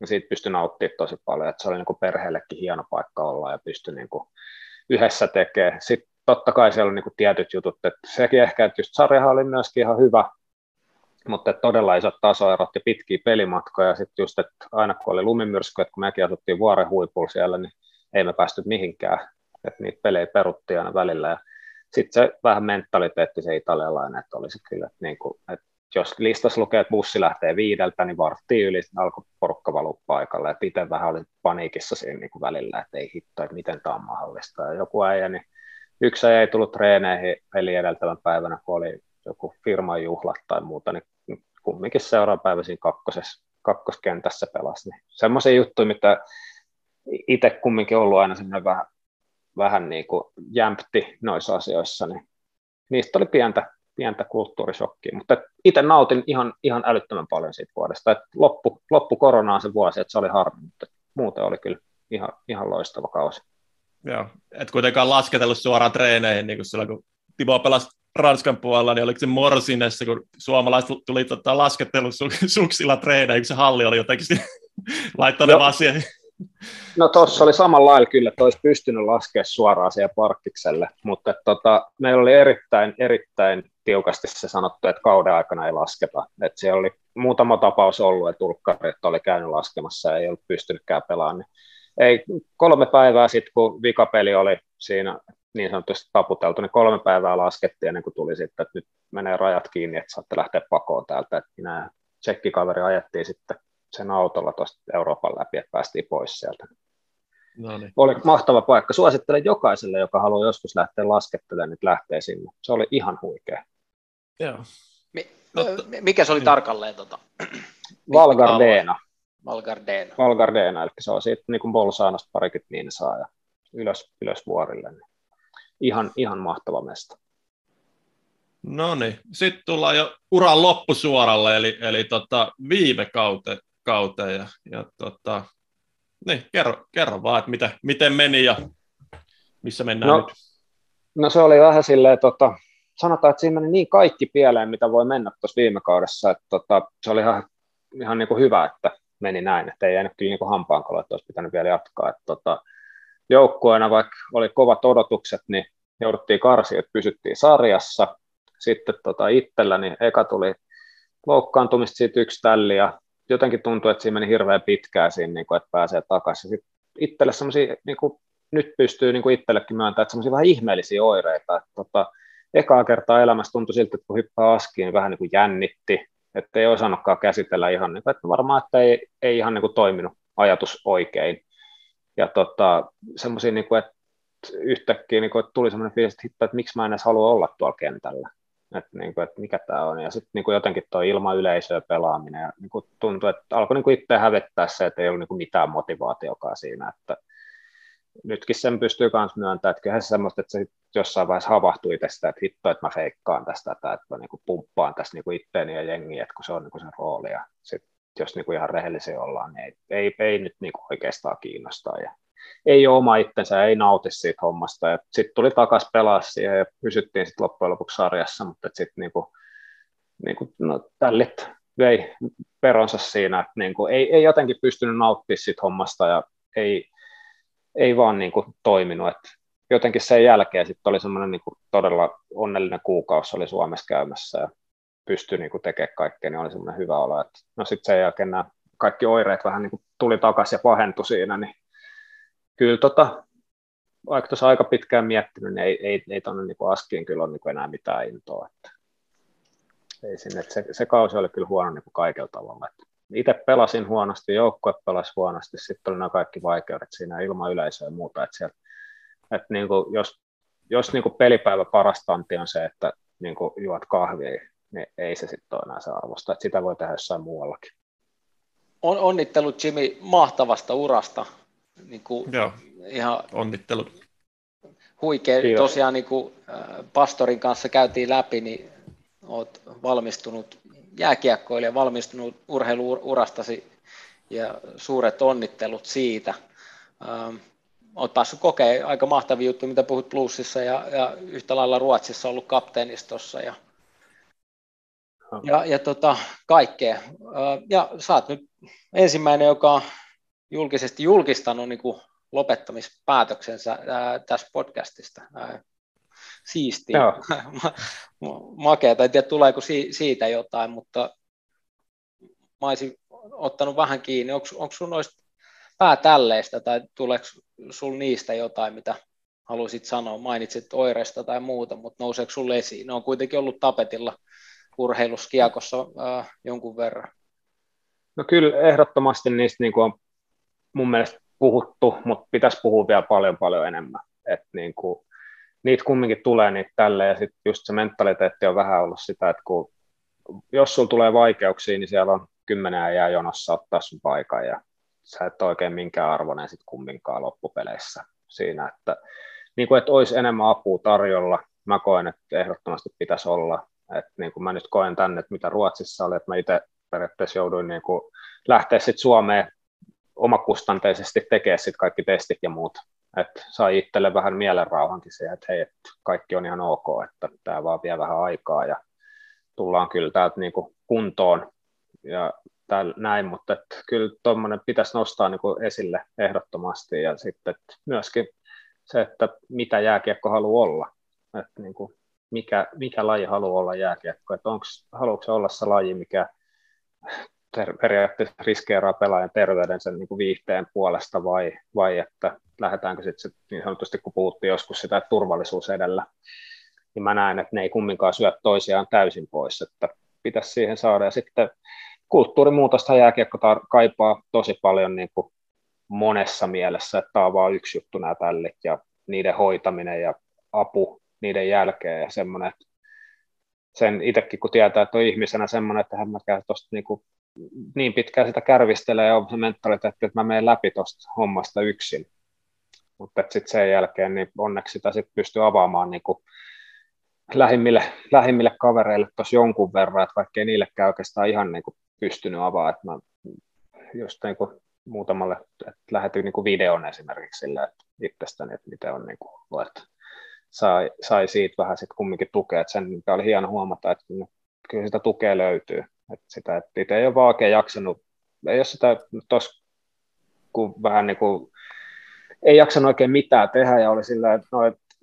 Ja siitä pystyi nauttimaan tosi paljon, että se oli niin kuin perheellekin hieno paikka olla ja pystyi niin kuin yhdessä tekemään. Sitten totta kai siellä oli niin kuin tietyt jutut, että sekin ehkä, että just sarjahan oli myöskin ihan hyvä, mutta todella isot tasoerot ja pitkiä pelimatkoja, ja sitten just, että aina kun oli lumimyrsky, että kun mekin asuttiin vuoren huipulla siellä, niin ei me päästy mihinkään, että niitä pelejä peruttiin aina välillä, ja sitten se vähän mentaliteetti se italialainen, että oli se kyllä, että, niin kuin, että jos listas lukee, että bussi lähtee viideltä, niin varttiin yli alkoi porukka valua paikalle, itse vähän oli paniikissa siinä niin kuin välillä, että ei hitto, että miten tämä on mahdollista, ja joku äijä, niin yksi ei tullut treeneihin peli edeltävän päivänä, kun oli joku firman juhlat tai muuta, niin kumminkin seuraava päivä siinä kakkosessa, kakkoskentässä pelasi. Niin semmoisia juttuja, mitä itse kumminkin ollut aina semmoinen vähän, vähän niin kuin jämpti noissa asioissa, niin niistä oli pientä, pientä kulttuurishokkia, mutta itse nautin ihan, ihan älyttömän paljon siitä vuodesta. Et loppu, loppu koronaan se vuosi, että se oli harmi, mutta muuten oli kyllä ihan, ihan loistava kausi. Joo, et kuitenkaan lasketellut suoraan treeneihin, niin kuin silloin kun Timo pelasi Ranskan puolella, niin oliko se Morsinessa, kun suomalaiset tuli tota, laskettelusuksilla treeneihin, kun se halli oli jotenkin laittanut no. vaan siihen No tuossa oli samalla lailla kyllä, että olisi pystynyt laskemaan suoraan siihen parkkikselle, mutta tota, meillä oli erittäin, erittäin tiukasti se sanottu, että kauden aikana ei lasketa. Että siellä oli muutama tapaus ollut, että ulkkarit oli käynyt laskemassa ja ei ollut pystynytkään pelaamaan. Niin ei, kolme päivää sitten, kun vikapeli oli siinä niin sanotusti taputeltu, niin kolme päivää laskettiin ennen kuin tuli sitten, että nyt menee rajat kiinni, että saatte lähteä pakoon täältä. Että minä tsekkikaveri ajettiin sitten sen autolla tuosta Euroopan läpi, että päästiin pois sieltä. No niin. Oli mahtava paikka. Suosittelen jokaiselle, joka haluaa joskus lähteä laskettelemaan, että lähtee sinne. Se oli ihan huikea. Joo. Mi- mikä se oli tarkalleen? Tota? Valgardena. Valgardena. Valgardena, eli se on siitä niin kuin Bolsaanosta parikymmentä niin saa ja ylös, ylös vuorille. Niin ihan, ihan mahtava mesta. No niin, sitten tullaan jo uran loppusuoralle, eli, eli tota, viime kaute, kauteen. Ja, ja tota, niin, kerro, kerro vaan, että miten, miten meni ja missä mennään no, nyt. No se oli vähän silleen, tota, sanotaan, että siinä meni niin kaikki pieleen, mitä voi mennä tuossa viime kaudessa, että tota, se oli ihan, ihan niin kuin hyvä, että meni näin, että ei jäänyt kyllä niin hampaankolo, että olisi pitänyt vielä jatkaa. Että tota, joukkueena, vaikka oli kovat odotukset, niin jouduttiin karsiin, että pysyttiin sarjassa. Sitten tota, itselläni eka tuli loukkaantumista siitä yksi tälli ja jotenkin tuntuu, että siinä meni hirveän pitkään siinä, niin kuin, että pääsee takaisin. Sitten itselle semmoisia, niin kuin, nyt pystyy niin kuin itsellekin myöntämään, että semmoisia vähän ihmeellisiä oireita. Että, tota, ekaa kertaa elämässä tuntui siltä, että kun hyppää askiin, niin vähän niin kuin jännitti, että ei osannutkaan käsitellä ihan, niin kuin, että varmaan, että ei, ei ihan niin kuin toiminut ajatus oikein. Ja tota, semmoisia, niin kuin, että yhtäkkiä niin kuin, että tuli semmoinen fiilis, että, että miksi mä en edes halua olla tuolla kentällä että, niin kuin, että mikä tämä on. Ja sitten niin kuin jotenkin tuo ilman yleisöä pelaaminen. Ja niin kuin tuntui, että alkoi niin kuin itse hävettää se, että ei ollut niin kuin mitään motivaatiokaan siinä. Että nytkin sen pystyy myös myöntämään, että kyllähän se semmoista, että se jossain vaiheessa havahtui tästä, että hitto, että mä feikkaan tästä, että mä niin kuin pumppaan tästä niin kuin itteeni ja jengiä, että kun se on niin kuin sen rooli. Ja sit, jos niin kuin ihan rehellisiä ollaan, niin ei, ei, ei nyt niin kuin oikeastaan kiinnostaa. Ja ei ole oma itsensä, ei nauti siitä hommasta. Sitten tuli takaisin pelaa siihen ja pysyttiin sitten loppujen lopuksi sarjassa, mutta sitten niinku, niinku, no, tällit vei peronsa siinä, että niinku, ei, ei jotenkin pystynyt nauttimaan siitä hommasta ja ei, ei vaan niinku toiminut. Et jotenkin sen jälkeen sitten oli semmoinen niinku todella onnellinen kuukausi oli Suomessa käymässä ja pystyi niinku tekemään kaikkea, niin oli semmoinen hyvä olo. Et, no sitten sen jälkeen nämä kaikki oireet vähän niinku tuli takaisin ja pahentui siinä, niin kyllä tota, vaikka tuossa aika pitkään miettinyt, niin ei, ei, ei tuonne niin askiin kyllä ole niin enää mitään intoa. Että ei sinne, että se, se, kausi oli kyllä huono niin kaikella tavalla. Että itse pelasin huonosti, joukkue pelasi huonosti, sitten oli nämä kaikki vaikeudet siinä ilman yleisöä ja muuta. Että siellä, että niin kuin, jos jos niin kuin pelipäivä paras on se, että niin kuin juot kahvia, niin ei se sitten ole enää se arvosta. Että sitä voi tehdä jossain muuallakin. On, onnittelut Jimmy mahtavasta urasta niin kuin Joo, ihan onnittelut. Huikea, Kiitos. tosiaan niin kuin pastorin kanssa käytiin läpi, niin olet valmistunut jääkiekkoilija, valmistunut urheiluurastasi ja suuret onnittelut siitä. Ähm, olet päässyt kokemaan aika mahtavia juttuja, mitä puhut plussissa ja, ja yhtä lailla Ruotsissa ollut kapteenistossa ja, ja, ja tota, kaikkea. Ja sä oot nyt ensimmäinen, joka julkisesti julkistanut niin kuin lopettamispäätöksensä ää, tässä podcastista. Ää, siistiä. Makeata. En tiedä, tuleeko si- siitä jotain, mutta mä olisin ottanut vähän kiinni. Onko, onko sun noista päätälleistä tai tuleeko sul niistä jotain, mitä haluaisit sanoa? Mainitsit oireista tai muuta, mutta nouseeko sulle esiin? Ne on kuitenkin ollut tapetilla urheiluskiekossa ää, jonkun verran. No kyllä ehdottomasti niistä niin kuin on mun mielestä puhuttu, mutta pitäisi puhua vielä paljon paljon enemmän. Et niin kuin, niitä kumminkin tulee niitä tälle ja sitten just se mentaliteetti on vähän ollut sitä, että kun, jos sulla tulee vaikeuksia, niin siellä on kymmenen jää jonossa ottaa sun paikan ja sä et oikein minkään arvoinen sitten kumminkaan loppupeleissä siinä, että, niin kuin, että olisi enemmän apua tarjolla. Mä koen, että ehdottomasti pitäisi olla. Että niin kuin mä nyt koen tänne, että mitä Ruotsissa oli, että mä itse periaatteessa jouduin niin kuin lähteä sitten Suomeen omakustanteisesti tekee sitten kaikki testit ja muut. Että sai itselle vähän mielenrauhankin siihen, että hei, että kaikki on ihan ok, että tämä vaan vie vähän aikaa ja tullaan kyllä täältä niin kuin kuntoon ja täällä, näin, mutta että kyllä tuommoinen pitäisi nostaa niin kuin esille ehdottomasti ja sitten että myöskin se, että mitä jääkiekko haluaa olla, että niin kuin mikä, mikä laji haluaa olla jääkiekko, että onko, haluatko se olla se laji, mikä ter- periaatteessa riskeeraa pelaajan terveyden sen niin kuin viihteen puolesta vai, vai että lähdetäänkö sitten niin sanotusti, kun puhuttiin joskus sitä turvallisuus edellä, niin mä näen, että ne ei kumminkaan syö toisiaan täysin pois, että pitäisi siihen saada. Ja sitten kulttuurimuutosta jääkiekko tar- kaipaa tosi paljon niin kuin monessa mielessä, että tämä on vain yksi juttu nämä tällit ja niiden hoitaminen ja apu niiden jälkeen ja semmoinen, että sen itsekin kun tietää, että on ihmisenä semmoinen, että hän käy tuosta niin niin pitkään sitä kärvistelee ja on se mentaliteetti, että mä menen läpi tuosta hommasta yksin. Mutta sitten sen jälkeen niin onneksi sitä sit pystyy avaamaan niin lähimmille, lähimmille kavereille tuossa jonkun verran, että vaikka ei niillekään oikeastaan ihan niin pystynyt avaamaan, että mä just niin muutamalle, että lähetin niin videon esimerkiksi sillä, että itsestäni, että miten on niin kuin, että sai, sai siitä vähän sitten kumminkin tukea, että sen oli hieno huomata, että kyllä sitä tukea löytyy, että sitä, että itse ei ole vaan oikein jaksanut, ei ole sitä tos, kun vähän niin kuin, ei jaksanut oikein mitään tehdä ja oli sillä, että no,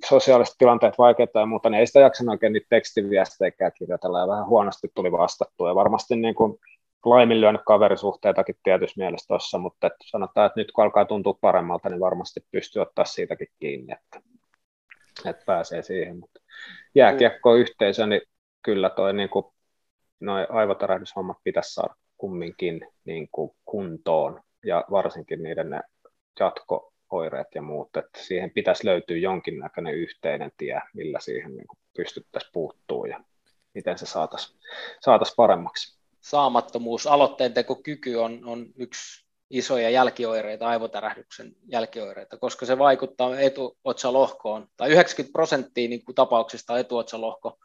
sosiaaliset tilanteet vaikeita ja muuta, niin ei sitä jaksanut oikein niitä tekstiviestejä kirjoitella ja vähän huonosti tuli vastattua. Ja varmasti niin kuin laiminlyönyt kaverisuhteitakin tietyssä mielessä tuossa, mutta että sanotaan, että nyt kun alkaa tuntua paremmalta, niin varmasti pystyy ottaa siitäkin kiinni, että, että pääsee siihen. Mutta jääkiekko-yhteisö, niin kyllä toi niin kuin noin aivotärähdyshommat pitäisi saada kumminkin niin kuin kuntoon ja varsinkin niiden ne jatko-oireet ja muut, että siihen pitäisi löytyä jonkinnäköinen yhteinen tie, millä siihen niin kuin pystyttäisiin puuttuu ja miten se saataisiin saatais paremmaksi. Saamattomuus, aloitteen kyky on, on yksi isoja jälkioireita, aivotärähdyksen jälkioireita, koska se vaikuttaa etuotsalohkoon, tai 90 prosenttia niin kuin tapauksista etuotsalohko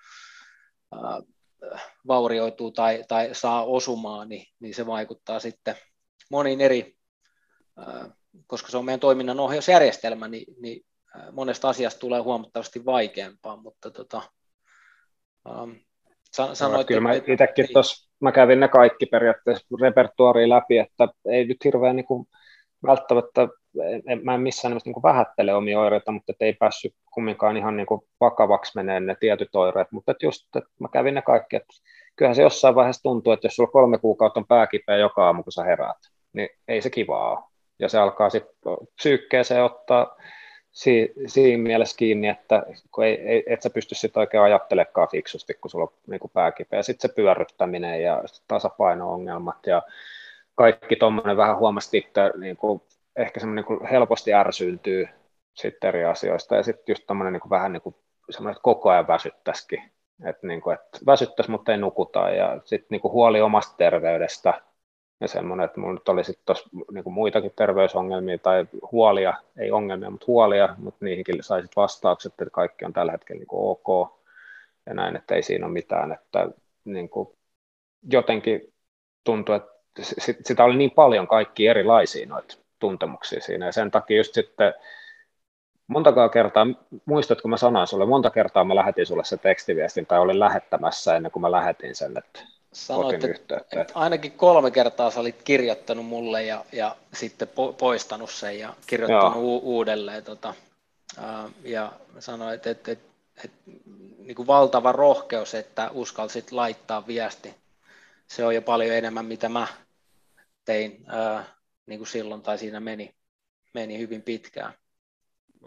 vaurioituu tai, tai saa osumaan, niin, niin se vaikuttaa sitten moniin eri ää, koska se on meidän toiminnan ohjausjärjestelmä, niin, niin monesta asiasta tulee huomattavasti vaikeampaa, mutta tota, um, sanoit, Kyllä mä itsekin tuossa, mä kävin ne kaikki periaatteessa repertuariin läpi, että ei nyt hirveän niin kuin, välttämättä, en, mä en missään nimessä niin vähättele omia oireita, mutta ei päässyt kumminkaan ihan niin kuin vakavaksi meneen ne tietyt oireet, mutta että just, että mä kävin ne kaikki, että kyllähän se jossain vaiheessa tuntuu, että jos sulla kolme kuukautta on pääkipeä joka aamu, kun sä heräät, niin ei se kivaa ole. Ja se alkaa sitten psyykkeeseen ottaa si, siinä mielessä kiinni, että kun ei, ei, et sä pysty sitten oikein ajattelemaan fiksusti, kun sulla on niin kuin pääkipeä. Sitten se pyörryttäminen ja tasapaino-ongelmat ja kaikki tuommoinen vähän huomasti, että niin kuin, ehkä semmoinen niin helposti ärsyyntyy sitten eri asioista. Ja sitten just tämmöinen niin vähän niin kuin, semmoinen, että koko ajan väsyttäisikin. Että, niin kuin, että väsyttäisi, mutta ei nukuta. Ja sitten niin kuin huoli omasta terveydestä ja semmoinen, että minulla nyt oli sitten tuossa niin muitakin terveysongelmia tai huolia, ei ongelmia, mutta huolia, mutta niihinkin saisit vastaukset, että kaikki on tällä hetkellä niin kuin ok ja näin, että ei siinä ole mitään, että niin kuin jotenkin tuntui, että sitä oli niin paljon kaikki erilaisia noita tuntemuksia siinä ja sen takia just sitten monta kertaa, muistatko mä sanoin sulle, monta kertaa mä lähetin sulle se tekstiviestin tai olin lähettämässä ennen kuin mä lähetin sen, että Sanoit, että, että ainakin kolme kertaa sä olit kirjoittanut mulle ja, ja sitten po, poistanut sen ja kirjoittanut u, uudelleen. Tota, uh, ja sanoit, että, että, että, että niin kuin valtava rohkeus, että uskalsit laittaa viesti. Se on jo paljon enemmän, mitä mä tein uh, niin kuin silloin, tai siinä meni, meni hyvin pitkään.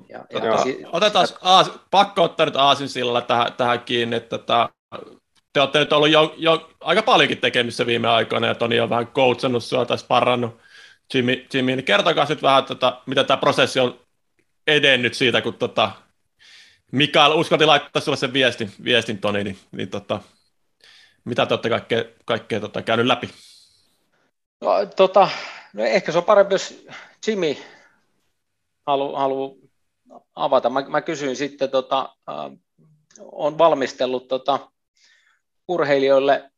Ja, ja si- Otetaan, aas, pakko ottaa nyt aasin sillä tähän, tähän kiinni, että tämä te olette nyt ollut jo, jo aika paljonkin tekemissä viime aikoina, ja Toni on vähän coachannut sinua tai sparrannut Jimmy, Jimmy niin kertokaa nyt vähän, tota, mitä tämä prosessi on edennyt siitä, kun tota, Mikael uskalti laittaa sinulle sen viestin, viestin Toni, niin, niin tota, mitä te olette kaikkea, kaikkea tota, käynyt läpi? No, tota, no ehkä se on parempi, jos Jimmy haluaa halu avata. Mä, mä kysyin sitten, tota, äh, on valmistellut tota, urheilijoille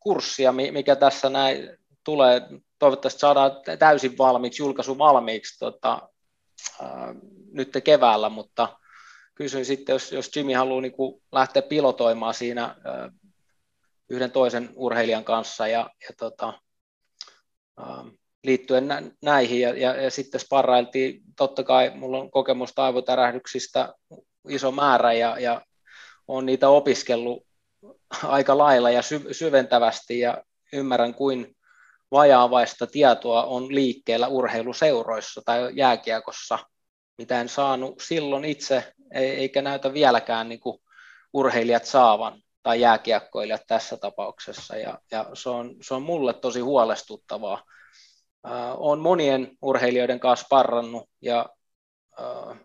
kurssia, mikä tässä näin tulee. Toivottavasti saadaan täysin valmiiksi, julkaisu valmiiksi tota, ää, nyt keväällä, mutta kysyin sitten, jos, jos Jimmy haluaa niin lähteä pilotoimaan siinä ää, yhden toisen urheilijan kanssa ja, ja tota, liittyen nä, näihin ja, ja, ja sitten sparrailtiin, totta kai mulla on kokemusta aivotärähdyksistä iso määrä ja, ja on niitä opiskellut aika lailla ja sy- syventävästi ja ymmärrän, kuin vajaavaista tietoa on liikkeellä urheiluseuroissa tai jääkiekossa, mitä en saanut silloin itse, eikä näytä vieläkään niin kuin urheilijat saavan tai jääkiekkoilijat tässä tapauksessa, ja, ja se, on, se on mulle tosi huolestuttavaa. Äh, olen monien urheilijoiden kanssa parrannut, ja äh,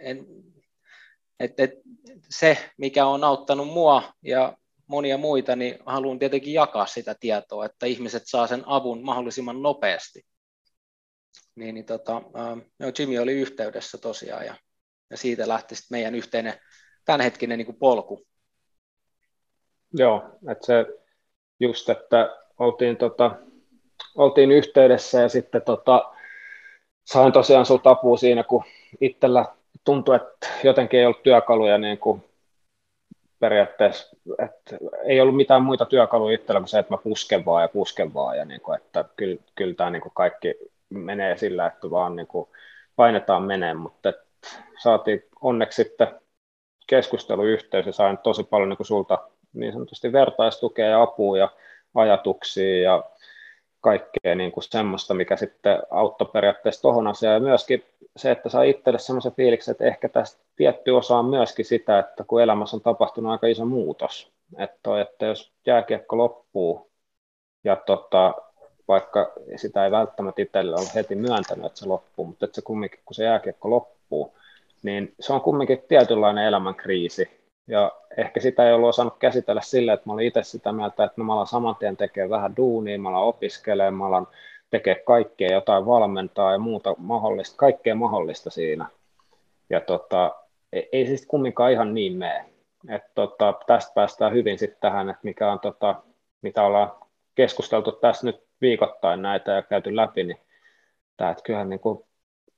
en, et, et, se, mikä on auttanut mua ja monia muita, niin haluan tietenkin jakaa sitä tietoa, että ihmiset saa sen avun mahdollisimman nopeasti. Niin, niin tota, no Jimmy oli yhteydessä tosiaan ja, ja siitä lähti sitten meidän yhteinen tämänhetkinen niin kuin polku. Joo, että se just, että oltiin, tota, oltiin yhteydessä ja sitten tota, sain tosiaan sinulta apua siinä, kun itsellä tuntui, että jotenkin ei ollut työkaluja niin kuin periaatteessa, että ei ollut mitään muita työkaluja itsellä kuin se, että mä pusken vaan ja pusken vaan, ja niin kuin, että kyllä, kyllä tämä niin kuin kaikki menee sillä, että vaan niin kuin painetaan menee, mutta saatiin onneksi sitten keskusteluyhteys ja sain tosi paljon niin kuin sulta niin sanotusti vertaistukea ja apua ja ajatuksia ja kaikkea niin kuin semmoista, mikä sitten auttoi periaatteessa tuohon asiaan. Ja myöskin se, että saa itselle semmoisen fiiliksen, että ehkä tästä tietty osa on myöskin sitä, että kun elämässä on tapahtunut aika iso muutos, että, toi, että jos jääkiekko loppuu ja tota, vaikka sitä ei välttämättä itselle ole heti myöntänyt, että se loppuu, mutta että se kumminkin, kun se jääkiekko loppuu, niin se on kumminkin tietynlainen elämän kriisi. Ja ehkä sitä ei ollut osannut käsitellä sillä, että mä olin itse sitä mieltä, että no mä alan saman tien tekemään vähän duunia, mä alan opiskelemaan, mä alan tekee kaikkea, jotain valmentaa ja muuta mahdollista, kaikkea mahdollista siinä. Ja tota, ei, ei siis kumminkaan ihan niin mene. Et tota, tästä päästään hyvin sitten tähän, että mikä on, tota, mitä ollaan keskusteltu tässä nyt viikoittain näitä ja käyty läpi, niin Tämä, että kyllähän niin kuin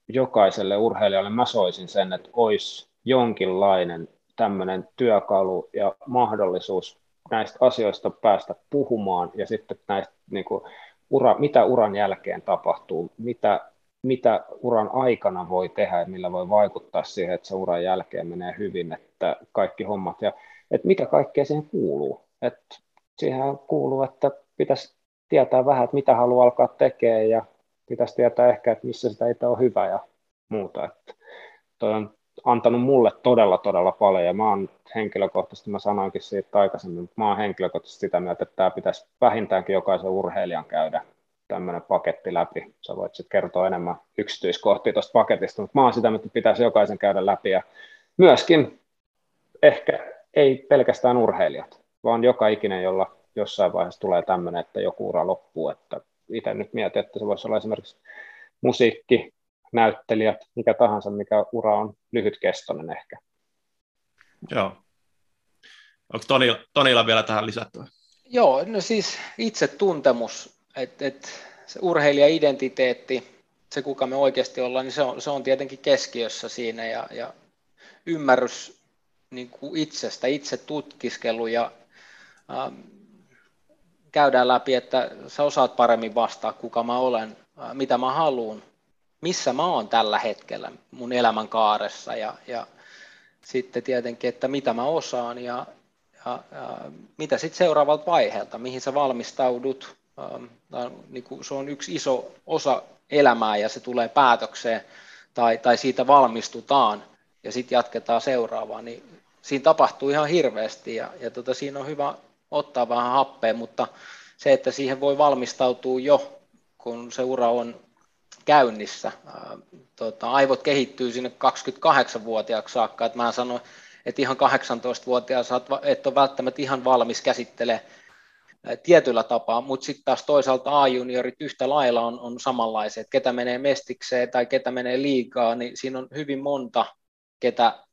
jokaiselle urheilijalle mä soisin sen, että olisi jonkinlainen tämmöinen työkalu ja mahdollisuus näistä asioista päästä puhumaan ja sitten näistä niin kuin, ura, mitä uran jälkeen tapahtuu, mitä, mitä uran aikana voi tehdä ja millä voi vaikuttaa siihen, että se uran jälkeen menee hyvin, että kaikki hommat ja että mitä kaikkea siihen kuuluu. Että siihen kuuluu, että pitäisi tietää vähän, että mitä haluaa alkaa tekemään ja pitäisi tietää ehkä, että missä sitä ei ole hyvä ja muuta. Että toi on antanut mulle todella, todella paljon, ja mä oon henkilökohtaisesti, mä sanoinkin siitä aikaisemmin, mutta mä oon henkilökohtaisesti sitä mieltä, että tämä pitäisi vähintäänkin jokaisen urheilijan käydä tämmöinen paketti läpi. Sä voit sitten kertoa enemmän yksityiskohtia tuosta paketista, mutta mä oon sitä mieltä, että pitäisi jokaisen käydä läpi, ja myöskin ehkä ei pelkästään urheilijat, vaan joka ikinen, jolla jossain vaiheessa tulee tämmöinen, että joku ura loppuu, että itse nyt mietin, että se voisi olla esimerkiksi musiikki, näyttelijät, mikä tahansa, mikä ura on lyhytkestoinen ehkä. Joo. Onko Tonilla, Tonilla vielä tähän lisättävä? Joo, no siis itse tuntemus, että et se urheilija-identiteetti, se kuka me oikeasti ollaan, niin se on, se on tietenkin keskiössä siinä ja, ja ymmärrys niin kuin itsestä, itse tutkiskelu ja ähm, käydään läpi, että sä osaat paremmin vastaa, kuka mä olen, äh, mitä mä haluan, missä mä oon tällä hetkellä mun elämän kaaressa ja, ja sitten tietenkin, että mitä mä osaan ja, ja, ja mitä sitten seuraavalta vaiheelta, mihin sä valmistaudut. Ähm, niin kuin se on yksi iso osa elämää ja se tulee päätökseen tai, tai siitä valmistutaan ja sitten jatketaan seuraavaan, niin siinä tapahtuu ihan hirveästi ja, ja tota, siinä on hyvä ottaa vähän happea, mutta se, että siihen voi valmistautua jo, kun se ura on käynnissä. Tota, aivot kehittyy sinne 28-vuotiaaksi saakka, että mä sanoin, että ihan 18-vuotias et ole välttämättä ihan valmis käsittelemään tietyllä tapaa, mutta sitten taas toisaalta A-juniorit yhtä lailla on, on samanlaiset, ketä menee mestikseen tai ketä menee liikaa, niin siinä on hyvin monta, ketä,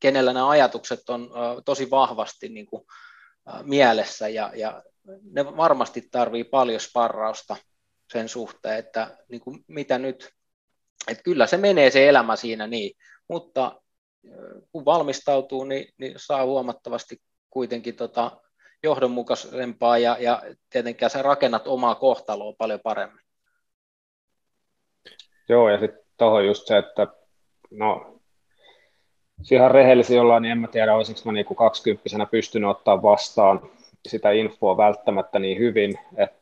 kenellä nämä ajatukset on tosi vahvasti niin kuin, mielessä. Ja, ja ne varmasti tarvii paljon sparrausta sen suhteen, että niin kuin mitä nyt, että kyllä se menee se elämä siinä niin, mutta kun valmistautuu, niin, niin saa huomattavasti kuitenkin tota johdonmukaisempaa ja, ja tietenkin sä rakennat omaa kohtaloa paljon paremmin. Joo, ja sitten tuohon just se, että no, ihan rehellisiä ollaan, niin en mä tiedä, olisinko mä niinku 20 pystynyt ottaa vastaan sitä infoa välttämättä niin hyvin, että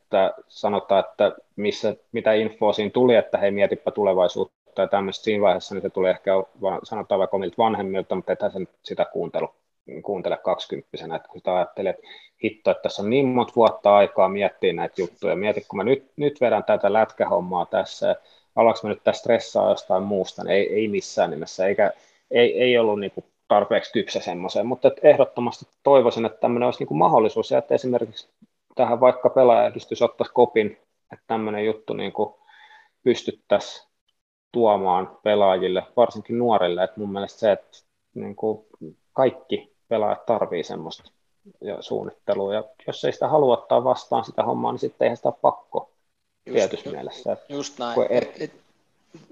sanotaan, että missä, mitä infoa siinä tuli, että hei mietipä tulevaisuutta ja tämmöistä. Siinä vaiheessa, niin se tuli ehkä sanotaan vaikka omilta vanhemmilta, mutta ethän sen sitä kuuntelu, kuuntele kaksikymppisenä, että kun sitä ajattelee, että hitto, että tässä on niin monta vuotta aikaa miettiä näitä juttuja, mieti, kun mä nyt, nyt vedän tätä lätkähommaa tässä, alaks mä nyt tässä stressaa jostain muusta, niin ei, ei missään nimessä, eikä, ei, ei ollut niin kuin tarpeeksi kypsä semmoiseen, mutta ehdottomasti toivoisin, että tämmöinen olisi niin kuin mahdollisuus, ja että esimerkiksi tähän vaikka pelaajayhdistys ottaisi kopin, että tämmöinen juttu niin kuin pystyttäisiin tuomaan pelaajille, varsinkin nuorille, että mun mielestä se, että niin kuin kaikki pelaajat tarvii semmoista ja suunnittelua, ja jos ei sitä halua ottaa vastaan sitä hommaa, niin sitten eihän sitä ole pakko just, tietyssä mielessä. Just näin. Et,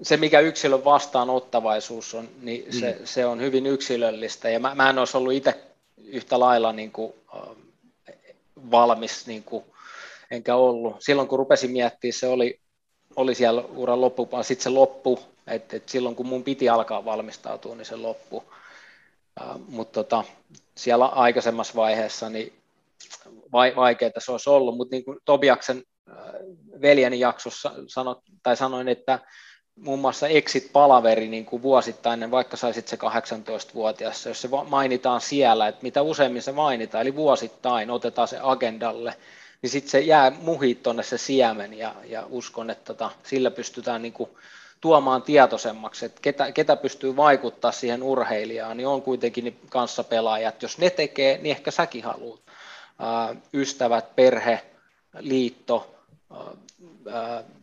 se, mikä yksilön vastaanottavaisuus on, niin mm. se, se on hyvin yksilöllistä. Ja mä, mä en olisi ollut itse yhtä lailla niin kuin, äh, valmis, niin kuin, enkä ollut. Silloin kun rupesin miettimään, se oli, oli siellä uran loppu, sitten se loppu, että et silloin kun mun piti alkaa valmistautua, niin se loppu. Äh, Mutta tota, siellä aikaisemmassa vaiheessa niin vaikeaa se olisi ollut, mutta niin kuin Tobiaksen veljeni jaksossa sanot, tai sanoin, että muun muassa exit-palaveri niin kuin vuosittainen, vaikka saisit se 18-vuotias, jos se mainitaan siellä, että mitä useimmin se mainitaan, eli vuosittain otetaan se agendalle, niin sitten se jää muhi tuonne se siemen ja, ja uskon, että tota, sillä pystytään niin kuin tuomaan tietoisemmaksi, että ketä, ketä pystyy vaikuttaa siihen urheilijaan, niin on kuitenkin ne kanssapelaajat. Jos ne tekee, niin ehkä säkin haluat. Ystävät, perhe, liitto,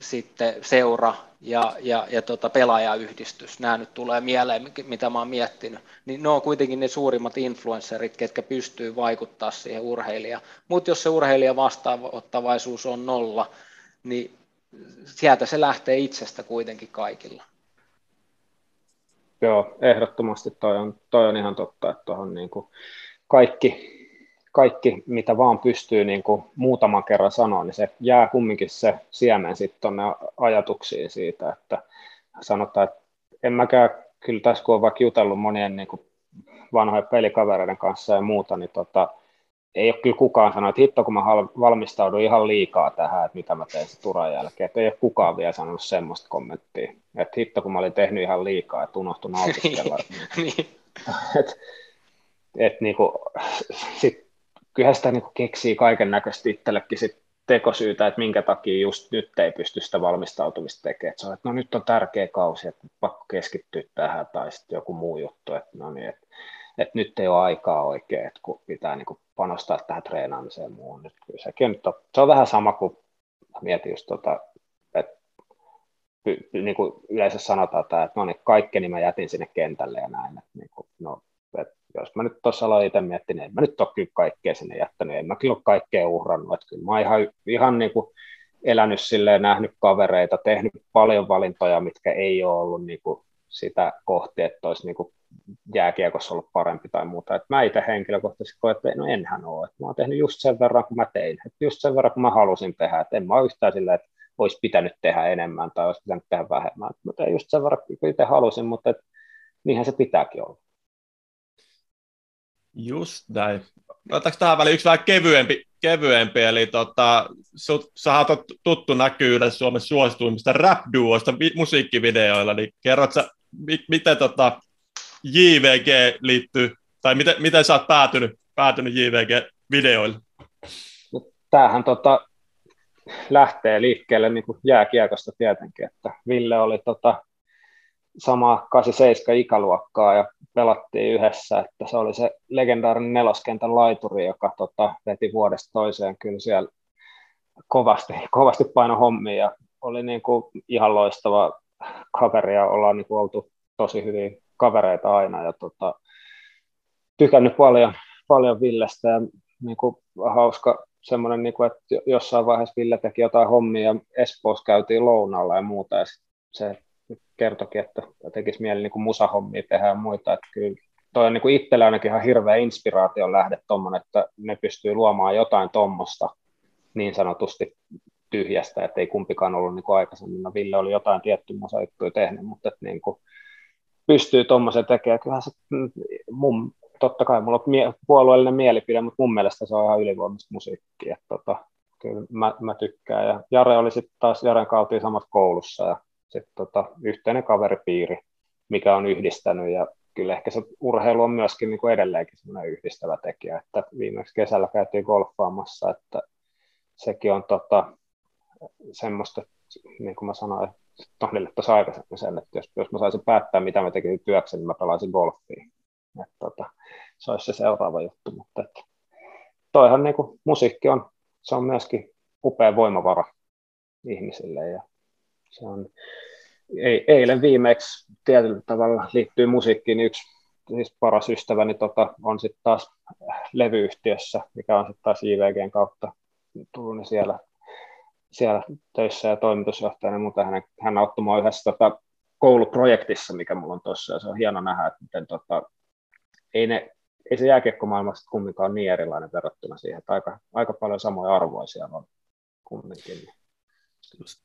sitten seura ja, ja, ja tota pelaajayhdistys, nämä nyt tulee mieleen, mitä mä oon miettinyt, niin ne on kuitenkin ne suurimmat influencerit, ketkä pystyy vaikuttaa siihen urheilijaan. Mutta jos se urheilijan vastaanottavaisuus on nolla, niin sieltä se lähtee itsestä kuitenkin kaikilla. Joo, ehdottomasti toi on, toi on ihan totta, että tuohon niin kuin kaikki, kaikki, mitä vaan pystyy niin kuin muutaman kerran sanoa, niin se jää kumminkin se siemen sitten tuonne ajatuksiin siitä, että sanotaan, että en mäkään kyllä tässä kun on vaikka jutellut monien niin kuin vanhojen pelikavereiden kanssa ja muuta, niin tota, ei ole kyllä kukaan sanonut, että hitto kun mä valmistaudun ihan liikaa tähän, että mitä mä teen se turan jälkeen, että ei ole kukaan vielä sanonut semmoista kommenttia, että hitto kun mä olin tehnyt ihan liikaa, että nautiskella. niin. et, et niinku, sit, kyllähän sitä niinku keksii kaiken näköisesti itsellekin sit tekosyytä, että minkä takia just nyt ei pysty sitä valmistautumista tekemään. Että se on, että no nyt on tärkeä kausi, että pakko keskittyä tähän tai sitten joku muu juttu, että no niin, että, että nyt ei ole aikaa oikein, että kun pitää niin kuin panostaa tähän treenaamiseen muuhun. Nyt kyllä sekin nyt on, se on vähän sama kuin mietin just tota, että niin kuin yleensä sanotaan, että no niin, kaikkeni mä jätin sinne kentälle ja näin, että niin kuin, no, että jos mä nyt tuossa aloin itse miettinyt, niin en mä nyt ole kyllä kaikkea sinne jättänyt, en mä kyllä ole kaikkea uhrannut, että kyllä mä oon ihan, ihan niin kuin elänyt silleen, nähnyt kavereita, tehnyt paljon valintoja, mitkä ei ole ollut niin kuin sitä kohti, että olisi niin kuin jääkiekossa ollut parempi tai muuta. Että mä itse henkilökohtaisesti koen, että no enhän ole. Että mä oon tehnyt just sen verran, kun mä tein. Että just sen verran, kun mä halusin tehdä. Että en mä ole yhtään silleen, että olisi pitänyt tehdä enemmän tai olisi pitänyt tehdä vähemmän. Tein just sen verran, kun itse halusin, mutta että niinhän se pitääkin olla. Just näin. Otetaanko tähän väliin yksi vähän kevyempi, kevyempi eli tota, oot tuttu näkyy yleensä Suomen suosituimmista rap-duoista musiikkivideoilla, niin kerrot sä, mi- miten tota, JVG liittyy, tai miten, miten sä oot päätynyt, päätynyt JVG-videoille? No, tämähän tota, lähtee liikkeelle niin kuin jääkiekosta tietenkin, että Ville oli tota, sama 87 ikäluokkaa ja pelattiin yhdessä, että se oli se legendaarinen neloskentän laituri, joka tota, veti vuodesta toiseen kyllä siellä kovasti, kovasti paino hommia ja oli niin kuin ihan loistava kaveri ja ollaan niin kuin oltu tosi hyvin kavereita aina ja tota, tykännyt paljon, paljon Villestä ja niin kuin hauska semmoinen, niin kuin, että jossain vaiheessa Ville teki jotain hommia ja Espoossa käytiin lounalla ja muuta ja se kertokin, että tekisi mieli niin kuin musahommia tehdä ja muita, että kyllä toi on niin itsellä ainakin ihan hirveä inspiraation lähde tuommoinen, että ne pystyy luomaan jotain tuommoista niin sanotusti tyhjästä, että ei kumpikaan ollut niin aikaisemmin. No Ville oli jotain tiettyä musaikkuja tehnyt, mutta että niin kuin pystyy tuommoisen tekemään. Kyllähän se mm, mun, totta kai mulla on mie- puolueellinen mielipide, mutta mun mielestä se on ihan ylivoimaista musiikkia. Että tota, kyllä mä, mä, tykkään. Ja Jare oli sitten taas, Jaren kautta samassa koulussa ja sitten tota, yhteinen kaveripiiri, mikä on yhdistänyt ja kyllä ehkä se urheilu on myöskin niin kuin edelleenkin semmoinen yhdistävä tekijä, että viimeksi kesällä käytiin golfaamassa, että sekin on tota, semmoista, niin kuin mä sanoin Tonille tuossa aikaisemmin sen, että jos, jos mä saisin päättää, mitä mä tekisin työkseni, niin mä pelaisin golfia. Että, tota, se olisi se seuraava juttu, mutta että, toihan niin kuin, musiikki on, se on myöskin upea voimavara ihmisille ja se on, eilen viimeksi tietyllä tavalla liittyy musiikkiin, niin yksi siis paras ystäväni tota, on sitten taas levyyhtiössä, mikä on sitten taas IVGn kautta tullut, niin siellä, siellä töissä ja toimitusjohtajana, mutta hän, hän auttoi mua yhdessä tota, kouluprojektissa, mikä mulla on tuossa, ja se on hieno nähdä, että miten tota, ei, ne, ei se jääkiekkomaailma kumminkaan ole niin erilainen verrattuna siihen, että aika, aika paljon samoja arvoja siellä on kumminkin.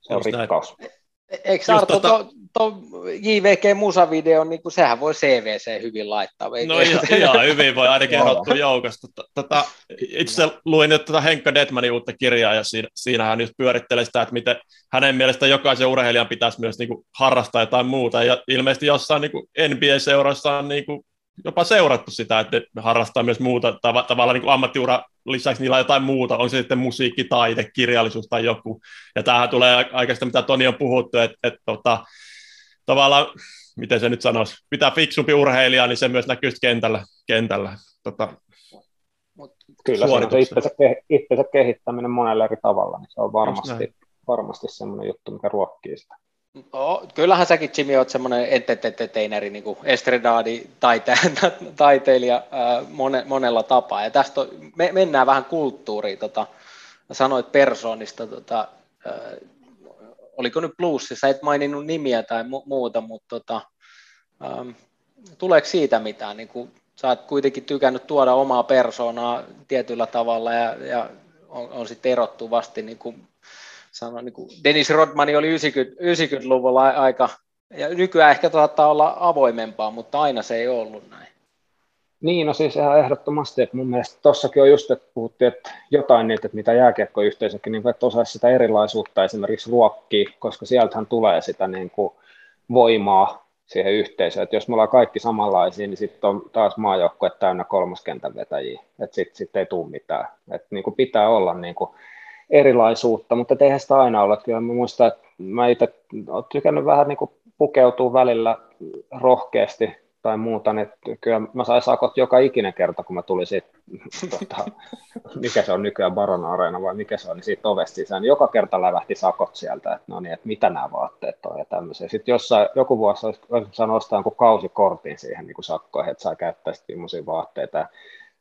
Se on rikkaus. Näin. Eikö Arto, tota... to, to JVG musavideo, niin kuin, sehän voi CVC hyvin laittaa. No ihan, ihan hyvin voi ainakin erottua joukosta. Tota, itse luin nyt tota Henkka Detmanin uutta kirjaa, ja siinä, siinä hän nyt pyörittelee sitä, että miten hänen mielestä jokaisen urheilijan pitäisi myös niin kuin, harrastaa jotain muuta, ja ilmeisesti jossain niin NBA-seurassa on niin kuin, jopa seurattu sitä, että ne harrastaa myös muuta, tav- tavallaan niin kuin ammattiura lisäksi niillä on jotain muuta, on se sitten musiikki, taide, kirjallisuus tai joku. Ja tämähän tulee aikaista, mitä Toni on puhuttu, että, että tota, tavallaan, miten se nyt sanoisi, pitää fiksumpi urheilija, niin se myös näkyy kentällä. kentällä. Tota, Kyllä se on se itsensä, itsensä kehittäminen monella eri tavalla, niin se on varmasti, varmasti semmoinen juttu, mikä ruokkii sitä. No, kyllähän säkin Jimmy oot semmoinen entertaineri, niin kuin estradadi taite- taiteilija ää, mone, monella tapaa. Ja tästä on, me, mennään vähän kulttuuriin. Tota, sanoit persoonista, tota, ää, oliko nyt Bluesissa, et maininnut nimiä tai mu- muuta, mutta tota, ähm, tuleeko siitä mitään? Niin kuin, sä oot kuitenkin tykännyt tuoda omaa persoonaa tietyllä tavalla ja, ja on, on sitten erottuvasti, niin kuin sanoin, niin kuin Dennis Rodman oli 90, 90-luvulla aika, ja nykyään ehkä saattaa olla avoimempaa, mutta aina se ei ollut näin. Niin, no siis ihan ehdottomasti, että mun mielestä tuossakin on just, että puhuttiin, että jotain niitä, että mitä jääkiekkoyhteisökin, niin että osaisi sitä erilaisuutta esimerkiksi ruokkia, koska sieltähän tulee sitä niin kuin voimaa siihen yhteisöön, että jos me ollaan kaikki samanlaisia, niin sitten on taas maajoukkue täynnä kolmoskentän vetäjiä, että sitten sit ei tule mitään, että niin kuin pitää olla niin kuin erilaisuutta, mutta eihän sitä aina ole, kyllä mä muistan, että mä itse olen tykännyt vähän niin kuin pukeutua välillä rohkeasti tai muuta, niin kyllä mä sain sakot joka ikinen kerta, kun mä tulin siitä, tota, mikä se on nykyään Baron Arena vai mikä se on, niin siitä ovesta sisään. Joka kerta lävähti sakot sieltä, että no niin, että mitä nämä vaatteet on ja tämmöisiä. Sitten jossain, joku vuosi olisi, saanut ostaa jonkun kausikortin siihen niin kuin sakkoihin, että saa käyttää sitten vaatteita.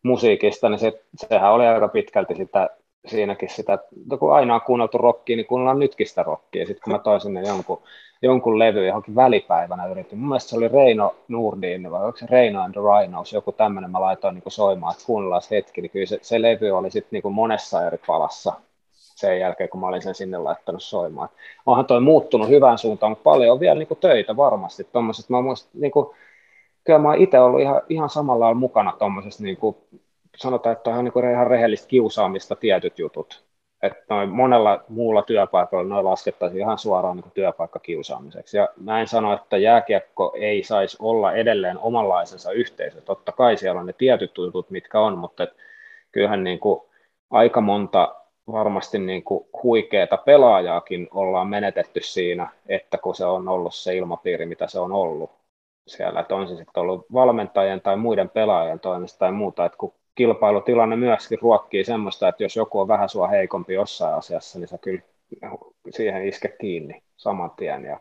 Musiikista, niin se, sehän oli aika pitkälti sitä siinäkin sitä, että kun aina on kuunneltu rockia, niin kuunnellaan nytkin sitä rockia. Sitten kun mä toin sinne jonkun, jonkun levy johonkin välipäivänä yritin, mun mielestä se oli Reino Nurdin, vai onko se Reino and the Rhinos, joku tämmöinen, mä laitoin niin soimaan, että kuunnellaan hetki, niin kyllä se, se levy oli sitten niin monessa eri palassa sen jälkeen, kun mä olin sen sinne laittanut soimaan. onhan toi muuttunut hyvään suuntaan, mutta paljon on vielä niin kuin töitä varmasti. Tommoset, mä muistan, niin kuin, kyllä mä oon itse ollut ihan, ihan samalla mukana tuommoisessa niin sanotaan, että on niin ihan rehellistä kiusaamista tietyt jutut. Että noin monella muulla työpaikalla noin laskettaisiin ihan suoraan niin työpaikkakiusaamiseksi. Ja mä en sano, että jääkiekko ei saisi olla edelleen omanlaisensa yhteisö. Totta kai siellä on ne tietyt jutut, mitkä on, mutta et kyllähän niin kuin aika monta varmasti niin kuin huikeata pelaajaakin ollaan menetetty siinä, että kun se on ollut se ilmapiiri, mitä se on ollut siellä, että on se sitten ollut valmentajien tai muiden pelaajien toimesta tai muuta, että kun kilpailutilanne myöskin ruokkii semmoista, että jos joku on vähän sua heikompi jossain asiassa, niin sä kyllä siihen iske kiinni saman tien. Ja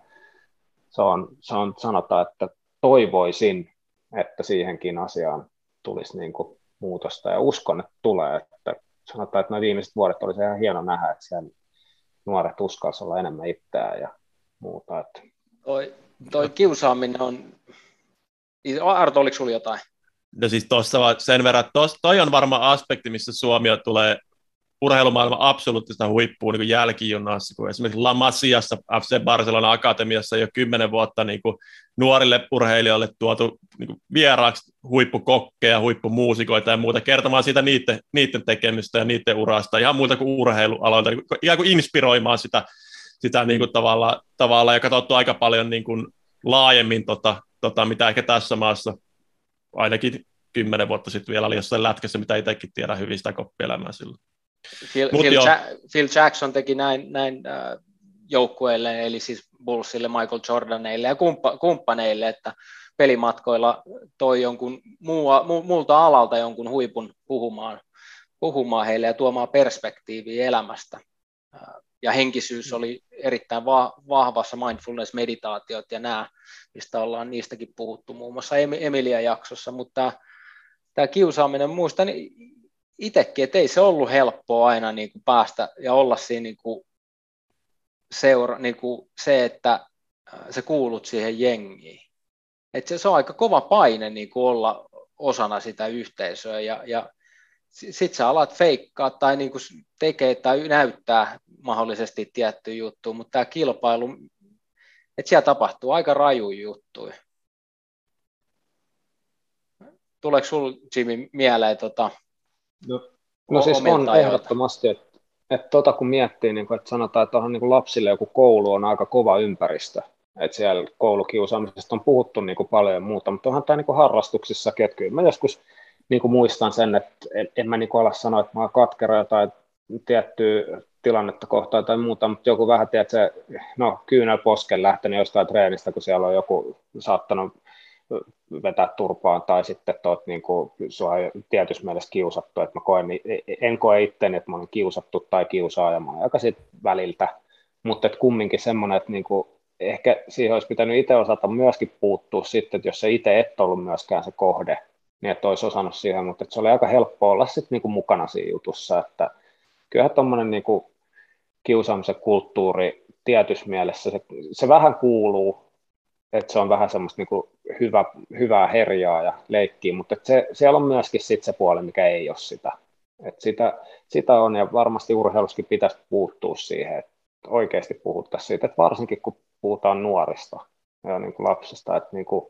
se on, se on, sanotaan, että toivoisin, että siihenkin asiaan tulisi niin kuin muutosta ja uskon, että tulee. Että sanotaan, että nämä viimeiset vuodet olisi ihan hieno nähdä, että siellä nuoret uskalsivat olla enemmän itseään ja muuta. Että... Toi, toi kiusaaminen on... Arto, oliko sinulla jotain? No siis tuossa sen verran, että tos, toi on varmaan aspekti, missä Suomi tulee urheilumaailman absoluuttista huippuun niin jälkijunassa, kun esimerkiksi La Masiassa, FC Barcelona Akatemiassa jo kymmenen vuotta niin kuin nuorille urheilijoille tuotu niin kuin vieraaksi huippukokkeja, huippumuusikoita ja muuta, kertomaan siitä niiden, niiden tekemistä ja niiden urasta, ihan muuta kuin urheilualoilta, niin kuin, ikään kuin inspiroimaan sitä, sitä niin kuin tavalla, tavalla, ja katsottu aika paljon niin kuin laajemmin tota, tota, mitä ehkä tässä maassa ainakin kymmenen vuotta sitten vielä oli jossain lätkässä, mitä itsekin tiedän hyvin sitä koppielämää silloin. Phil, Phil, ja- Phil Jackson teki näin, näin äh, joukkueille, eli siis Bullsille, Michael Jordaneille ja kumppa, kumppaneille, että pelimatkoilla toi jonkun muu, mu, muulta alalta jonkun huipun puhumaan, puhumaan heille ja tuomaan perspektiiviä elämästä. Äh, ja henkisyys oli erittäin va- vahvassa, mindfulness-meditaatiot ja nämä, mistä ollaan niistäkin puhuttu muun muassa Emilia jaksossa, mutta tämä kiusaaminen, muistan itsekin, että ei se ollut helppoa aina niin kuin päästä ja olla siinä niin kuin seura, niin kuin se, että äh, se kuulut siihen jengiin. Et se, se on aika kova paine niin kuin olla osana sitä yhteisöä ja, ja sitten sä alat feikkaa tai niin kuin tekee tai näyttää mahdollisesti tiettyä juttua, mutta tämä kilpailu, että siellä tapahtuu aika raju juttuja. Tuleeko sinulla Jimmy mieleen tota, No, no siis on ehdottomasti, että, että tota kun miettii, niin kuin, että sanotaan, että onhan niin lapsille joku koulu on aika kova ympäristö, että siellä koulukiusaamisesta on puhuttu niin kuin paljon muuta, mutta onhan tämä niin kuin harrastuksissakin, että kyllä mä joskus niin kuin muistan sen, että en, en mä niin kuin ala sanoa, että mä oon katkera tai tiettyä tilannetta kohtaan tai muuta, mutta joku vähän, tiedät, se, no kyynel posken lähtenyt jostain treenistä, kun siellä on joku saattanut vetää turpaan tai sitten oot niin kuin, sua tietyssä mielessä kiusattu, että mä koen, niin en koe itteni, että mä olen kiusattu tai kiusaaja, mä aika sit väliltä, mutta että kumminkin semmoinen, että niin kuin, ehkä siihen olisi pitänyt itse osata myöskin puuttua sitten, että jos se itse et ollut myöskään se kohde, niin että olisi osannut siihen, mutta että se oli aika helppo olla sitten niin kuin mukana siinä jutussa, että kyllähän tuommoinen niin kuin kiusaamisen kulttuuri tietyssä mielessä. Se, se vähän kuuluu, että se on vähän semmoista niin hyvä, hyvää herjaa ja leikkiä, mutta se, siellä on myöskin sit se puoli, mikä ei ole sitä. Et sitä, sitä on ja varmasti urheiluskin pitäisi puuttua siihen, että oikeasti puhuttaisiin siitä, että varsinkin kun puhutaan nuorista ja niin kuin lapsista, että niin kuin,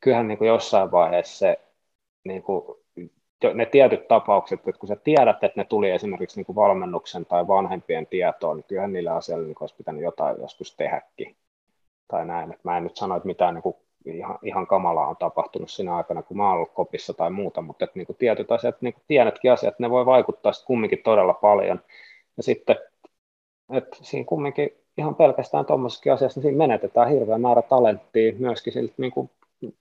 kyllähän niin kuin jossain vaiheessa se, niin kuin, ne tietyt tapaukset, että kun sä tiedät, että ne tuli esimerkiksi niin kuin valmennuksen tai vanhempien tietoon, niin kyllähän niillä asioilla niin olisi pitänyt jotain joskus tehdäkin. Tai näin, että mä en nyt sano, että mitään niin kuin ihan, ihan kamalaa on tapahtunut siinä aikana, kun mä oon ollut kopissa tai muuta, mutta että niin kuin tietyt asiat, niin kuin pienetkin asiat, ne voi vaikuttaa sitten kumminkin todella paljon. Ja sitten, että siinä kumminkin ihan pelkästään tuommoisessakin asiassa, niin siinä menetetään hirveä määrä talenttia myöskin siltä niin kuin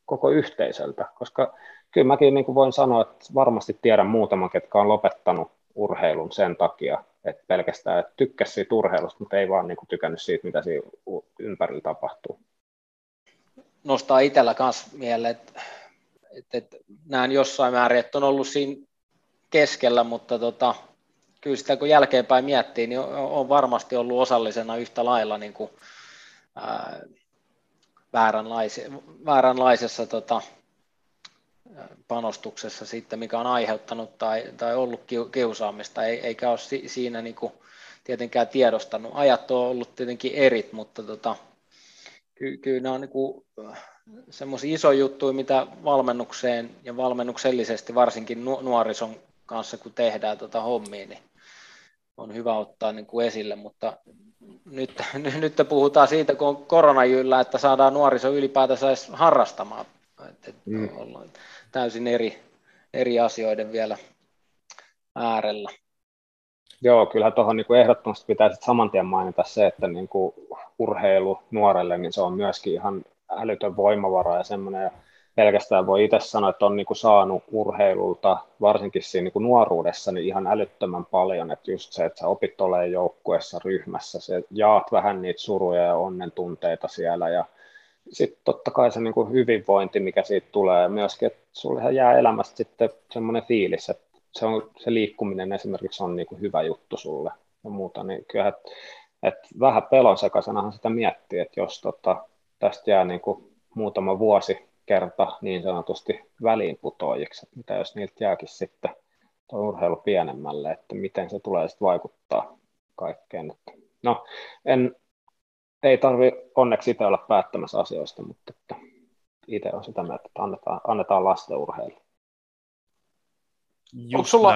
koko yhteisöltä, koska kyllä mäkin niin kuin voin sanoa, että varmasti tiedän muutaman, ketkä on lopettanut urheilun sen takia, että pelkästään että tykkäsi siitä urheilusta, mutta ei vaan niin kuin tykännyt siitä, mitä siinä ympärillä tapahtuu. Nostaa itsellä myös mieleen, että, että, että näen jossain määrin, että on ollut siinä keskellä, mutta tota, kyllä sitä kun jälkeenpäin miettii, niin on, varmasti ollut osallisena yhtä lailla niin kuin, ää, vääränlaisessa, vääränlaisessa tota, panostuksessa sitten, mikä on aiheuttanut tai, tai ollut kiusaamista, eikä ole siinä niin kuin tietenkään tiedostanut. Ajat on ollut tietenkin erit, mutta tota, ky, kyllä nämä on niin semmoisia isoja juttuja, mitä valmennukseen ja valmennuksellisesti varsinkin nuorison kanssa, kun tehdään tuota hommia, niin on hyvä ottaa niin kuin esille, mutta nyt, nyt puhutaan siitä, kun on koronajyllä, että saadaan nuoriso ylipäätänsä edes harrastamaan. Mm. Täysin eri, eri asioiden vielä äärellä. Joo, kyllähän tuohon niin ehdottomasti pitää saman tien mainita se, että niin kuin urheilu nuorelle, niin se on myöskin ihan älytön voimavara ja semmoinen, pelkästään voi itse sanoa, että on niin kuin saanut urheilulta, varsinkin siinä niin kuin nuoruudessa, niin ihan älyttömän paljon, että just se, että sä opit olemaan joukkueessa, ryhmässä, se jaat vähän niitä suruja ja onnen tunteita siellä, ja sitten totta kai se niin kuin hyvinvointi, mikä siitä tulee, myöskin, että sulle jää elämästä sitten semmoinen fiilis, että se, on, se liikkuminen esimerkiksi on niin kuin hyvä juttu sulle ja muuta, niin kyllä, että, että vähän pelon sekaisenahan sitä miettii, että jos tota, tästä jää niin kuin muutama vuosi kerta niin sanotusti väliinputoajiksi, että mitä jos niiltä jääkin sitten tuo urheilu pienemmälle, että miten se tulee sitten vaikuttaa kaikkeen. No, en, ei tarvi onneksi itse olla päättämässä asioista, mutta että itse on sitä mieltä, että annetaan, annetaan lasten urheilu. onko sulla,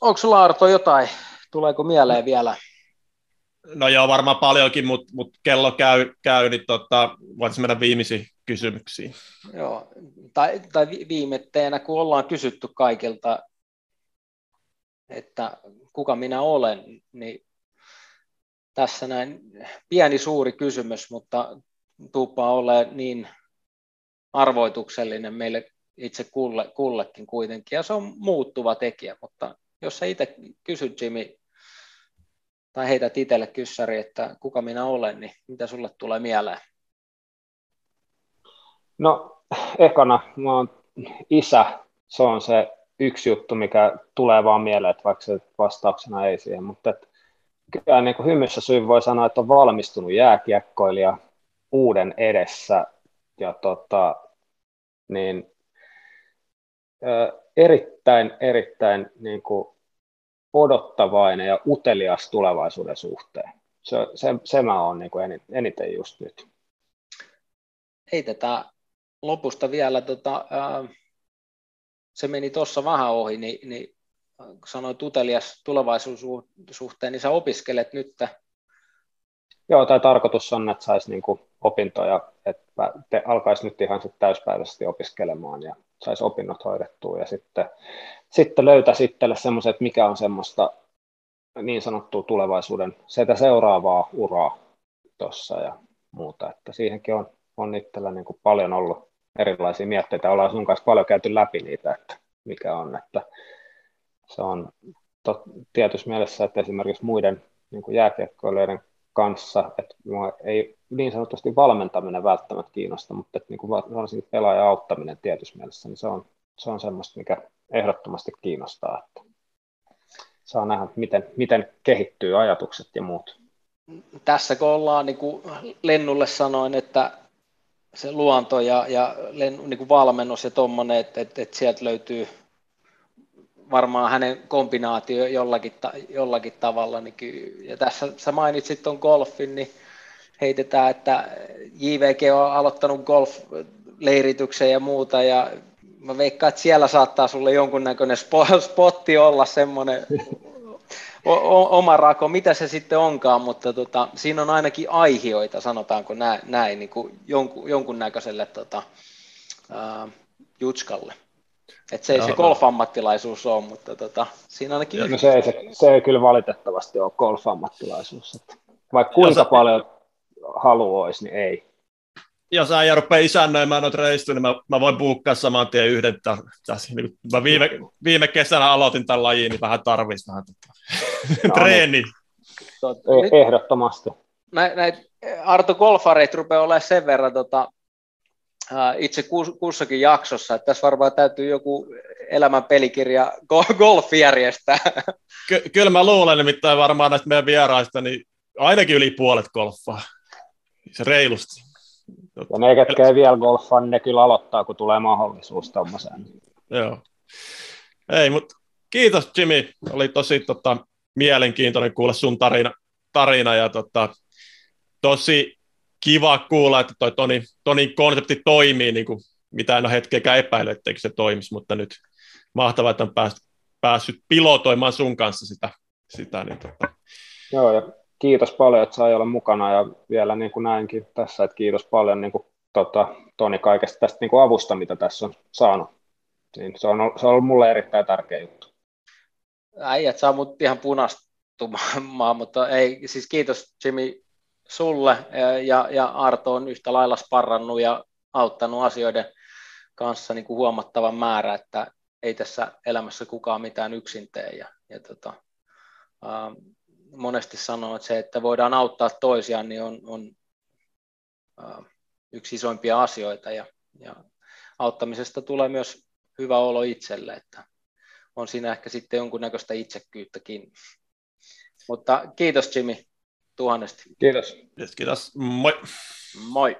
onko sulla Arto jotain, tuleeko mieleen vielä? No joo, varmaan paljonkin, mutta mut kello käy, käy niin tota, voitaisiin mennä viimeisiin kysymyksiin. Joo, tai, tai viimetteenä, kun ollaan kysytty kaikilta, että kuka minä olen, niin tässä näin pieni suuri kysymys, mutta tuuppaa ole niin arvoituksellinen meille itse kulle, kullekin kuitenkin, ja se on muuttuva tekijä, mutta jos sä itse kysyt Jimmy tai heität itselle kyssäri, että kuka minä olen, niin mitä sulle tulee mieleen? No, ekana mä oon isä, se on se yksi juttu, mikä tulee vaan mieleen, että vaikka se vastauksena ei siihen, mutta että kyllä niin kuin hymyssä syy voi sanoa, että on valmistunut jääkiekkoilija uuden edessä ja tota, niin, erittäin, erittäin niin kuin odottavainen ja utelias tulevaisuuden suhteen. Se, se, se mä oon niin kuin eniten just nyt. Heitetään lopusta vielä, tota, ää, se meni tuossa vähän ohi, niin, niin kun sanoit utelias tulevaisuuden suhteen, niin sä opiskelet nyt. Joo, tai tarkoitus on, että saisi niin opintoja, että alkaisi nyt ihan sit täyspäiväisesti opiskelemaan ja saisi opinnot hoidettua ja sitten, sitten löytäisi itselle semmoisen, että mikä on semmoista niin sanottua tulevaisuuden, sitä seuraavaa uraa tuossa ja muuta, että siihenkin on, on itsellä niin paljon ollut erilaisia mietteitä, ollaan sun kanssa paljon käyty läpi niitä, että mikä on, että se on tot, tietyssä mielessä, että esimerkiksi muiden niin jääkiekkoilijoiden kanssa, että ei niin sanotusti valmentaminen välttämättä kiinnosta, mutta että niin kuin varsinkin pelaajan auttaminen tietyssä mielessä, niin se on, se on semmoista, mikä ehdottomasti kiinnostaa, että saa nähdä, miten, miten kehittyy ajatukset ja muut. tässä kun ollaan, niin kuin Lennulle sanoin, että se luonto ja, ja niin kuin valmennus ja tuommoinen, että, että, että sieltä löytyy varmaan hänen kombinaatio jollakin, jollakin tavalla. Niin ja tässä sä mainitsit tuon golfin, niin heitetään, että JVG on aloittanut golf-leirityksen ja muuta, ja mä veikkaan, että siellä saattaa sulle jonkunnäköinen spotti olla semmoinen oma rako, mitä se sitten onkaan, mutta tota, siinä on ainakin aihioita, sanotaanko näin, näin niin kuin jonkun, jonkunnäköiselle tota, uh, jutskalle. Et se ei se golf-ammattilaisuus ole, mutta tota, siinä ainakin... No se, ei, se, se ei kyllä valitettavasti ole golf-ammattilaisuus. Että vaikka kuinka Jos... paljon halu olisi, niin ei. Jos äijä rupeaa isännöimään noita reissuja, niin mä, mä voin buukkaa saman tien yhden. Tässä, niin mä viime, viime kesänä aloitin tämän lajin, niin vähän tarvitsisi vähän tota, no, treeni. Niin. Ehdottomasti. Näitä näit Arto Golfareit rupeaa olemaan sen verran tota, itse kussakin jaksossa, että tässä varmaan täytyy joku elämän pelikirja golf järjestää. Ky- kyllä mä luulen nimittäin varmaan näistä meidän vieraista, niin ainakin yli puolet golfaa. Se reilusti. Ja ne, ketkä ei vielä golfaa, niin ne kyllä aloittaa, kun tulee mahdollisuus tuommoiseen. Joo. Ei, mutta kiitos Jimmy. Oli tosi tota, mielenkiintoinen kuulla sun tarina, tarina ja tota, tosi kiva kuulla, että toi Toni, Tonin konsepti toimii, niin kuin, mitä en ole hetkeäkään epäillyt, etteikö se toimisi, mutta nyt mahtavaa, että on päässyt, päässyt pilotoimaan sun kanssa sitä. sitä niin tota. Joo, ja kiitos paljon, että sai olla mukana ja vielä niin kuin näinkin tässä, että kiitos paljon niin kuin, tota, Toni kaikesta tästä niin kuin avusta, mitä tässä on saanut. Niin se, on, se on ollut mulle erittäin tärkeä juttu. Äijät saa mut ihan punastumaan, mutta ei, siis kiitos Jimmy sulle ja, ja Arto on yhtä lailla sparrannut ja auttanut asioiden kanssa niin kuin huomattavan määrä, että ei tässä elämässä kukaan mitään yksin tee. Ja, ja tota, ää, monesti sanoo, että se, että voidaan auttaa toisiaan, niin on, on ää, yksi isoimpia asioita ja, ja auttamisesta tulee myös hyvä olo itselle, että on siinä ehkä sitten jonkunnäköistä itsekkyyttäkin. Mutta kiitos Jimmy tuhannesti. Kiitos. Kiitos. Moi. Moi.